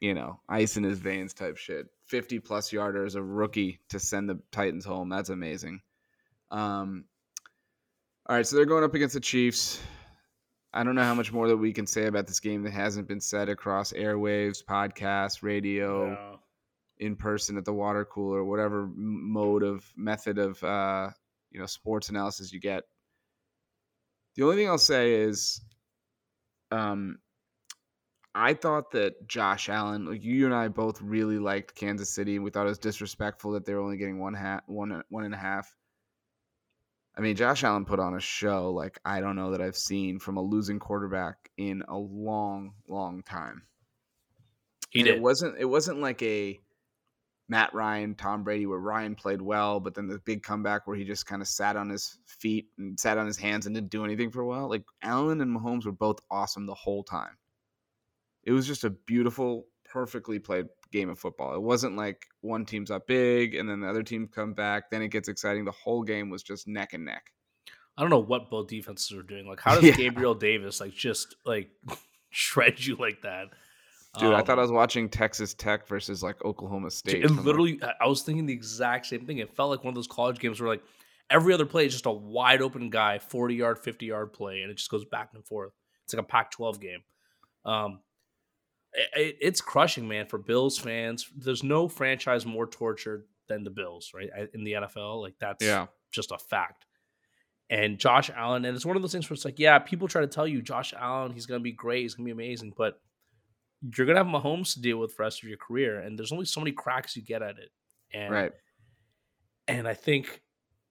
B: you know, ice in his veins type shit. 50 plus yarders, a rookie to send the Titans home. That's amazing. Um, all right, so they're going up against the Chiefs. I don't know how much more that we can say about this game that hasn't been said across airwaves, podcasts, radio, in person at the water cooler, whatever mode of method of uh, you know sports analysis you get. The only thing I'll say is, um, I thought that Josh Allen, like you and I both really liked Kansas City, we thought it was disrespectful that they were only getting one half, one one and a half. I mean, Josh Allen put on a show like I don't know that I've seen from a losing quarterback in a long, long time.
A: He did.
B: It wasn't. It wasn't like a Matt Ryan, Tom Brady, where Ryan played well, but then the big comeback where he just kind of sat on his feet and sat on his hands and didn't do anything for a while. Like Allen and Mahomes were both awesome the whole time. It was just a beautiful, perfectly played game of football. It wasn't like one team's up big and then the other team come back, then it gets exciting. The whole game was just neck and neck.
A: I don't know what both defenses are doing. Like, how does yeah. Gabriel Davis like just like shred you like that?
B: Dude, um, I thought I um, was watching Texas Tech versus like Oklahoma State.
A: And literally, I was thinking the exact same thing. It felt like one of those college games where like every other play is just a wide open guy, 40 yard, 50 yard play, and it just goes back and forth. It's like a Pac 12 game. Um, it, it's crushing, man, for Bills fans. There's no franchise more tortured than the Bills, right? In the NFL. Like, that's yeah. just a fact. And Josh Allen, and it's one of those things where it's like, yeah, people try to tell you Josh Allen, he's going to be great, he's going to be amazing, but you're gonna have Mahomes to deal with for the rest of your career, and there's only so many cracks you get at it. And
B: right.
A: And I think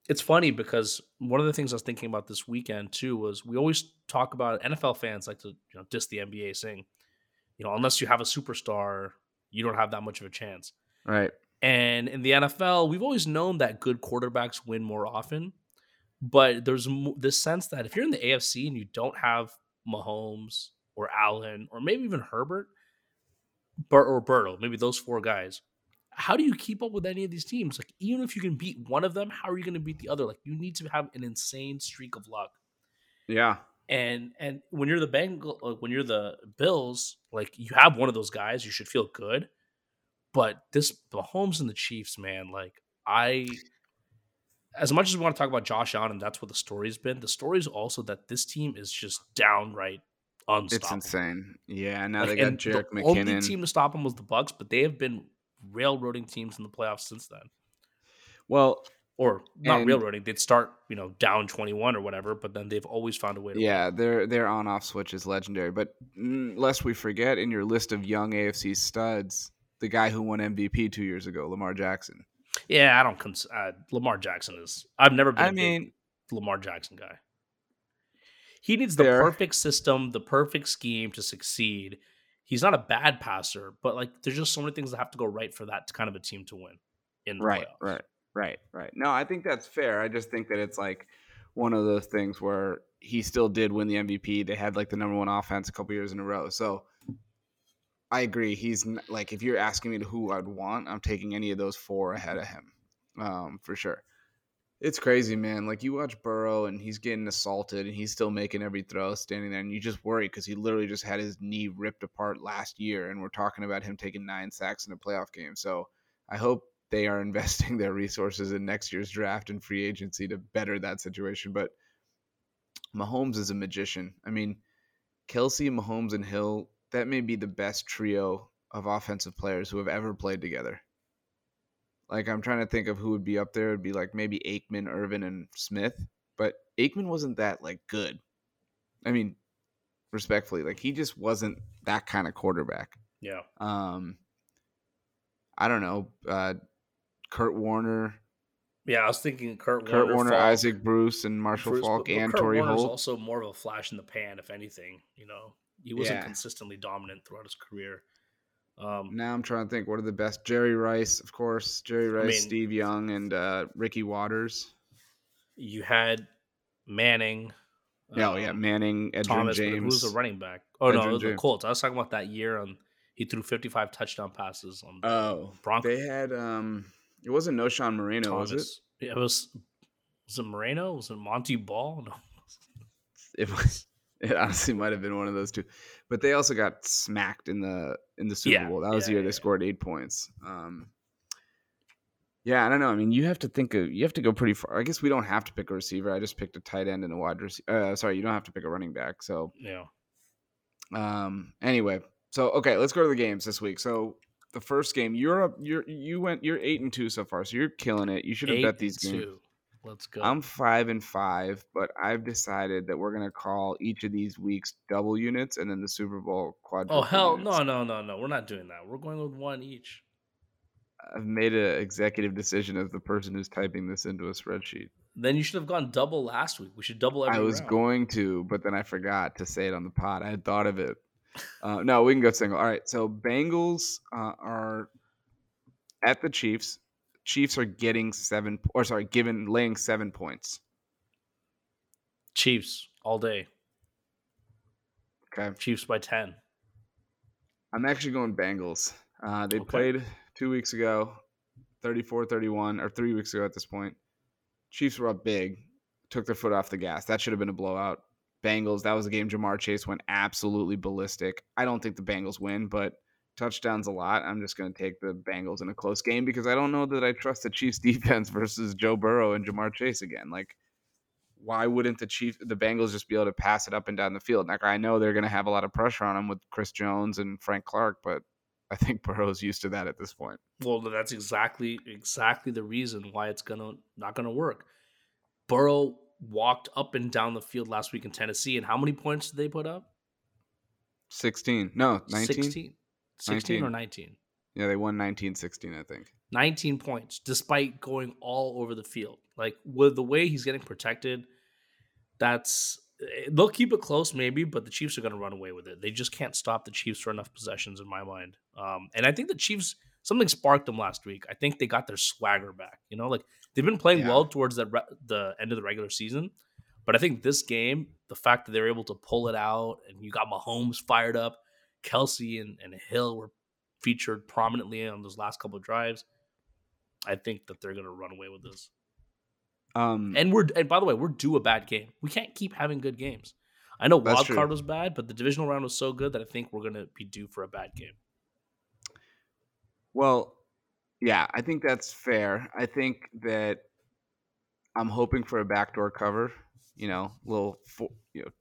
A: it's funny because one of the things I was thinking about this weekend too was we always talk about NFL fans like to you know diss the NBA, saying, you know, unless you have a superstar, you don't have that much of a chance.
B: Right.
A: And in the NFL, we've always known that good quarterbacks win more often. But there's this sense that if you're in the AFC and you don't have Mahomes or Allen or maybe even Herbert, Bur- or Burrow, maybe those four guys. How do you keep up with any of these teams? Like, even if you can beat one of them, how are you going to beat the other? Like, you need to have an insane streak of luck.
B: Yeah.
A: And and when you're the Bengal, like, when you're the Bills, like you have one of those guys, you should feel good. But this Mahomes and the Chiefs, man, like I as much as we want to talk about Josh Allen, and that's what the story's been, the story is also that this team is just downright unstoppable.
B: It's insane. Yeah, now
A: Like,
B: they got Jarek
A: the only team to stop them was the Bucs, but they have been railroading teams in the playoffs since then.
B: well,
A: Or not
B: And-
A: railroading; they'd start, you know, down twenty-one or whatever, but then they've always found a way to. win.
B: yeah, their their on off switch is legendary. But mm, lest we forget, in your list of young AFC studs, the guy who won MVP two years ago, Lamar Jackson.
A: yeah. I don't. Cons- uh, Lamar Jackson is. I've never been.
B: I mean,
A: Lamar Jackson guy. He needs the
B: Fair.
A: perfect system, the perfect scheme to succeed. He's not a bad passer, but like there's just so many things that have to go right for that kind of a team to win in the
B: right,
A: playoffs.
B: right, right, right. No, I think that's fair. I just think that it's like one of those things where he still did win the MVP. They had like the number one offense a couple years in a row. So I agree. He's n- like, if you're asking me to who I'd want, I'm taking any of those four ahead of him, um, for sure. It's crazy, man. Like you watch Burrow and he's getting assaulted and he's still making every throw, standing there, and you just worry because he literally just had his knee ripped apart last year, and we're talking about him taking nine sacks in a playoff game. So I hope they are investing their resources in next year's draft and free agency to better that situation. But Mahomes is a magician. I mean, Kelce, Mahomes, and Hill, that may be the best trio of offensive players who have ever played together. Like, I'm trying to think of who would be up there. It'd be like maybe Aikman, Irvin, and Smith. But Aikman wasn't that, like, good. I mean, respectfully, like, he just wasn't that kind of quarterback.
A: Yeah.
B: Um, I don't know. Uh, Kurt Warner,
A: Yeah, I was thinking Kurt,
B: Kurt
A: Warner,
B: Warner,
A: Faulk,
B: Isaac Bruce, and Marshall
A: Bruce,
B: Faulk,
A: but- but
B: and
A: Kurt
B: Torrey
A: Warner's
B: Holt.
A: also more of a flash in the pan, if anything. You know, he wasn't
B: Yeah.
A: consistently dominant throughout his career. Um,
B: Now I'm trying to think. What are the best? Jerry Rice, of course. Jerry Rice,
A: mean-
B: Steve Young, and uh, Ricky Watters.
A: you had Manning.
B: Oh yeah,
A: um,
B: Manning, Edgerrin
A: Thomas,
B: James.
A: who's the running back? Oh no,
B: Edgerrin
A: it was the Colts. I was talking about that year on he threw 55 touchdown passes on
B: Oh,
A: Broncos.
B: they had. Um, it wasn't Knowshon Moreno, was it?
A: It was was it Moreno? Was it Montee Ball? No.
B: It was. It honestly might have been one of those two, but they also got smacked in the in the Super
A: Yeah,
B: Bowl. That was
A: yeah,
B: the year
A: yeah,
B: they scored eight points. Um, yeah, I don't know. I mean, you have to think of you have to go pretty far. I guess we don't have to pick a receiver. I just picked a tight end and a wide receiver. Uh, sorry, you don't have to pick a running back. So
A: Yeah.
B: Um. Anyway, so okay, let's go to the games this week. So the first game, you're up. You're you went. You're eight and two so far. So you're killing it. You should have bet these games.
A: two. Let's go.
B: I'm five and five, but I've decided that we're gonna call each of these weeks double units, and then the Super Bowl quadruple.
A: oh hell
B: units.
A: no no no no! We're not doing that. We're going with one each.
B: I've made an executive decision as the person who's typing this into a spreadsheet.
A: Then you should have gone double last week. We should double every
B: I was
A: round.
B: going to, but then I forgot to say it on the pod. I had thought of it. Uh, no, we can go single. All right. So Bengals uh, are at the Chiefs. Chiefs are getting seven, or sorry, given laying seven points.
A: Chiefs all day.
B: Okay.
A: Chiefs by ten.
B: I'm actually going Bengals. Uh, they
A: Okay.
B: played two weeks ago, 34 31, or three weeks ago at this point. Chiefs were up big, took their foot off the gas. That should have been a blowout. Bengals, that was a game Ja'Marr Chase went absolutely ballistic. I don't think the Bengals win, but touchdowns a lot. I'm just going to take the Bengals in a close game because I don't know that I trust the Chiefs defense versus Joe Burrow and Ja'Marr Chase again. Like, why wouldn't the Chiefs, the Bengals just be able to pass it up and down the field? Like, I know they're going to have a lot of pressure on them with Chris Jones and Frank Clark, but I think Burrow's used to that at this point.
A: Well, that's exactly exactly the reason why it's gonna not gonna work. Burrow walked up and down the field last week in Tennessee, and how many points did they put up?
B: 16. No, 19.
A: 16, 16 or 19?
B: Yeah, they won 19 16, I think.
A: 19 points, despite going all over the field. Like with the way he's getting protected, that's they'll keep it close maybe, but the Chiefs are going to run away with it. They just can't stop the Chiefs for enough possessions in my mind. Um, and I think the Chiefs something sparked them last week. I think they got their swagger back. You know, like they've been playing
B: Yeah.
A: well towards the re- the end of the regular season, but I think this game, the fact that they were able to pull it out, and you got Mahomes fired up, Kelce and, and Hill were featured prominently on those last couple of drives. I think that they're going to run away with this.
B: Um,
A: And we're and by the way, we're due a bad game. We can't keep having good games. I know wild card was bad, but the divisional round was so good that I think we're gonna be due for a bad game.
B: Well, yeah, I think that's fair. I think that I'm hoping for a backdoor cover. You know, little you know,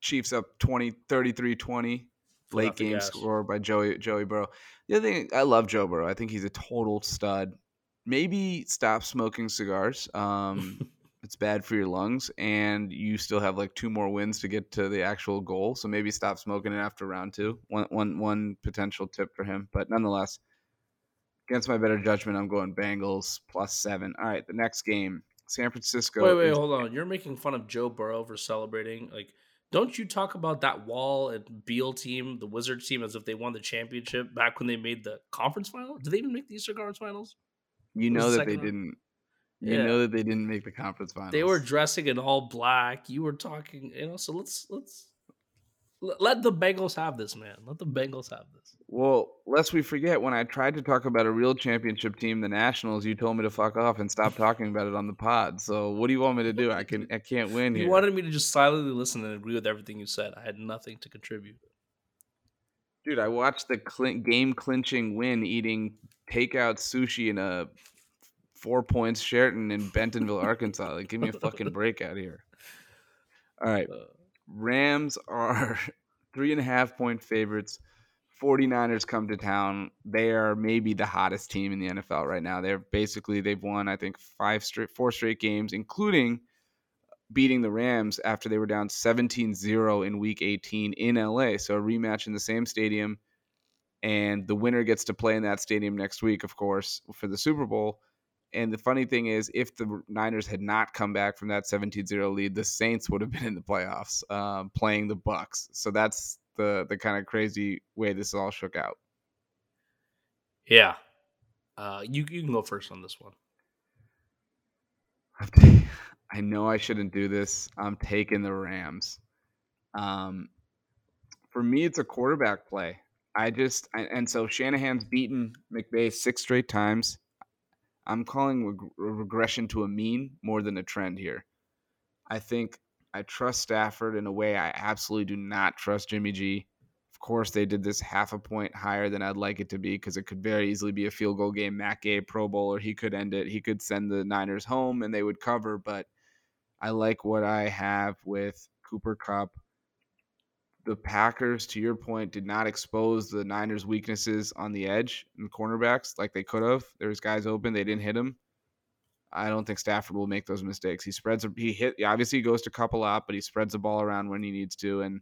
B: Chiefs up 20, 33 20 late game score by Joey Joey Burrow. The other thing, I love Joe Burrow. I think he's a total stud. Maybe stop smoking cigars. Um, it's bad for your lungs, and you still have like two more wins to get to the actual goal. So maybe stop smoking it after round two. One one one potential tip for him, but nonetheless, against my better judgment, I'm going Bengals plus seven. All right, the next game, San Francisco.
A: Wait, wait, is- hold on. You're making fun of Joe Burrow for celebrating like don't you talk about that Wall and Beal team, the Wizards team, as if they won the championship back when they made the conference final? Did they even make the Eastern Conference Finals?
B: You know that they didn't. You yeah. know that they didn't make the conference finals.
A: They were dressing in all black. You were talking, you know. So let's let's let the Bengals have this, man. Let the Bengals have this.
B: Well, lest we forget, when I tried to talk about a real championship team, the Nationals, you told me to fuck off and stop talking about it on the pod. So what do you want me to do? I can I can't win
A: here. You wanted me to just silently listen and agree with everything you said. I had nothing to contribute.
B: Dude, I watched the cl- game clinching win eating takeout sushi in a uh, four points Sheraton in Bentonville, Arkansas. Like, give me a fucking break out here. All right. Uh, Rams are three and a half point favorites. 49ers come to town. They are maybe the hottest team in the NFL right now. They're basically they've won I think five straight four straight games including beating the Rams after they were down 17-0 in week 18 in LA. So a rematch in the same stadium and the winner gets to play in that stadium next week of course for the Super Bowl. And the funny thing is, if the Niners had not come back from that 17-0 lead, the Saints would have been in the playoffs um, playing the Bucs. So that's the the kind of crazy way this all shook out.
A: Yeah, uh, you you can go first on this one.
B: I know I shouldn't do this. I'm taking the Rams. Um, for me, it's a quarterback play. I just and so Shanahan's beaten McVay six straight times. I'm calling reg- regression to a mean more than a trend here. I think I trust Stafford in a way I absolutely do not trust Jimmy G. Of course, they did this half a point higher than I'd like it to be because it could very easily be a field goal game. Matt Gay, Pro Bowler, he could end it. He could send the Niners home and they would cover. But I like what I have with Cooper Kupp the Packers, to your point, did not expose the Niners' weaknesses on the edge and cornerbacks like they could have. There was guys open, they didn't hit him. I don't think Stafford will make those mistakes. He spreads, he hit, obviously he goes to couple up, but he spreads the ball around when he needs to. And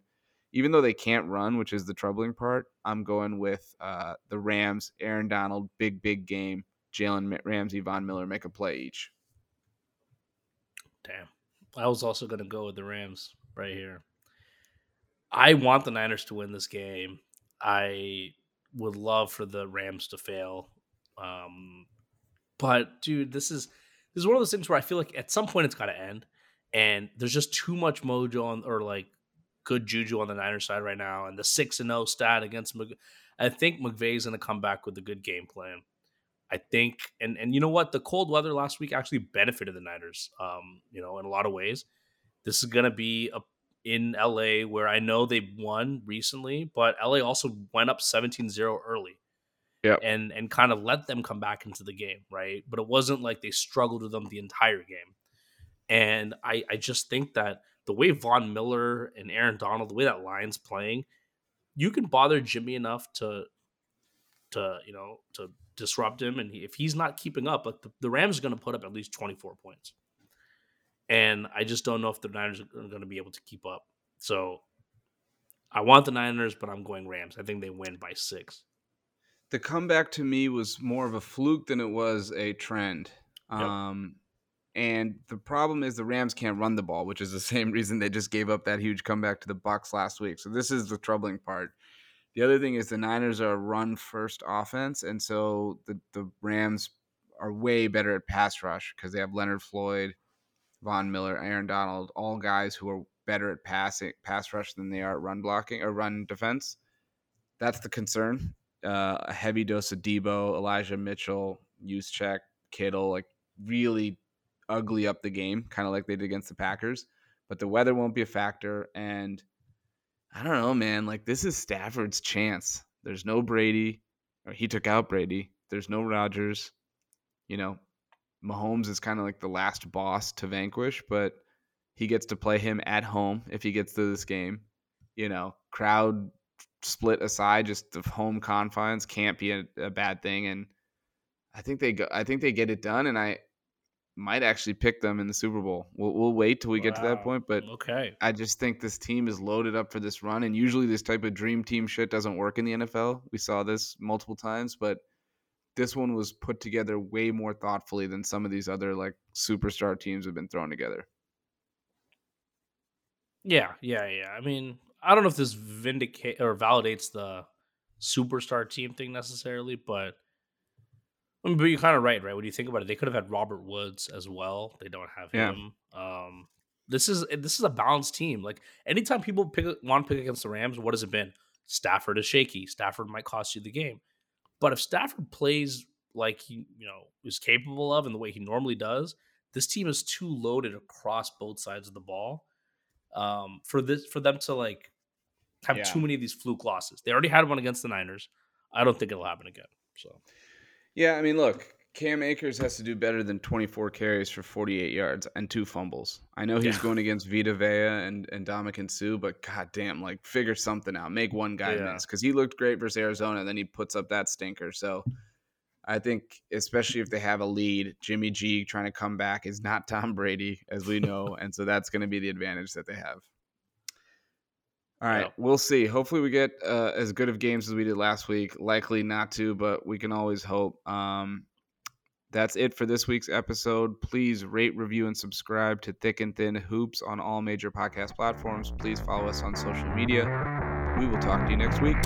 B: even though they can't run, which is the troubling part, I'm going with uh, the Rams, Aaron Donald, big, big game. Jalen Ramsey, Von Miller make a play each.
A: Damn. I was also going to go with the Rams right here. I want the Niners to win this game. I would love for the Rams to fail. Um, but dude, this is this is one of those things where I feel like at some point it's got to end, and there's just too much mojo on or like good juju on the Niners side right now, and the six and zero oh stat against. Mc, I think McVay's going to come back with a good game plan. I think, and and you know what, the cold weather last week actually benefited the Niners. Um, you know, in a lot of ways, this is going to be a in LA where I know they won recently, but LA also went up 17-0 early.
B: Yeah.
A: And and kind of let them come back into the game, right? But it wasn't like they struggled with them the entire game. And I I just think that the way Von Miller and Aaron Donald, the way that line's playing, you can bother Jimmy enough to to, you know, to disrupt him and he, if he's not keeping up, like the, the Rams are going to put up at least 24 points and I just don't know if the Niners are going to be able to keep up. So I want the Niners, but I'm going Rams. I think they win by six.
B: The comeback to me was more of a fluke than it was a trend. Yep. Um, and the problem is the Rams can't run the ball, which is the same reason they just gave up that huge comeback to the Bucs last week. So this is the troubling part. The other thing is the Niners are a run first offense, and so the the Rams are way better at pass rush because they have Leonard Floyd, Von Miller, Aaron Donald, all guys who are better at passing pass rush than they are at run blocking or run defense. That's the concern. Uh, a heavy dose of Deebo, Elijah Mitchell, Juszczyk, Kittle, like really ugly up the game, kind of like they did against the Packers. But the weather won't be a factor, and I don't know, man. Like this is Stafford's chance. There's no Brady, or he took out Brady. There's no Rodgers. You know, Mahomes is kind of like the last boss to vanquish, but he gets to play him at home if he gets to this game. You know, crowd split aside, just the home confines can't be a, a bad thing. And I think they go. I think they get it done, and I might actually pick them in the Super Bowl. We'll, we'll wait till we wow. get to that point, but
A: okay.
B: I just think this team is loaded up for this run, and usually this type of dream team shit doesn't work in the NFL. We saw this multiple times, but this one was put together way more thoughtfully than some of these other like superstar teams have been thrown together.
A: Yeah, yeah, yeah. I mean, I don't know if this vindicate or validates the superstar team thing necessarily, but I mean, but you're kind of right, right? When you think about it, they could have had Robert Woods as well. They don't have yeah. him. Um, this is this is a balanced team. Like anytime people pick want to pick against the Rams, what has it been? Stafford is shaky. Stafford might cost you the game. But if Stafford plays like he, you know, is capable of and the way he normally does, this team is too loaded across both sides of the ball. Um, for this for them to like have yeah. too many of these fluke losses. They already had one against the Niners. I don't think it'll happen again. So
B: yeah, I mean, look, Cam Akers has to do better than 24 carries for 48 yards and two fumbles. I know he's yeah. going against Vita Vea and and Ndamukong Suh, but goddamn, like figure something out. Make one guy yeah. miss because he looked great versus Arizona, and then he puts up that stinker. So I think, especially if they have a lead, Jimmy G trying to come back is not Tom Brady, as we know, and so that's going to be the advantage that they have. All right, yeah. we'll see. Hopefully, we get uh, as good of games as we did last week. Likely not to, but we can always hope. Um, that's it for this week's episode. Please rate, review, and subscribe to Thick and Thin Hoops on all major podcast platforms. Please follow us on social media. We will talk to you next week.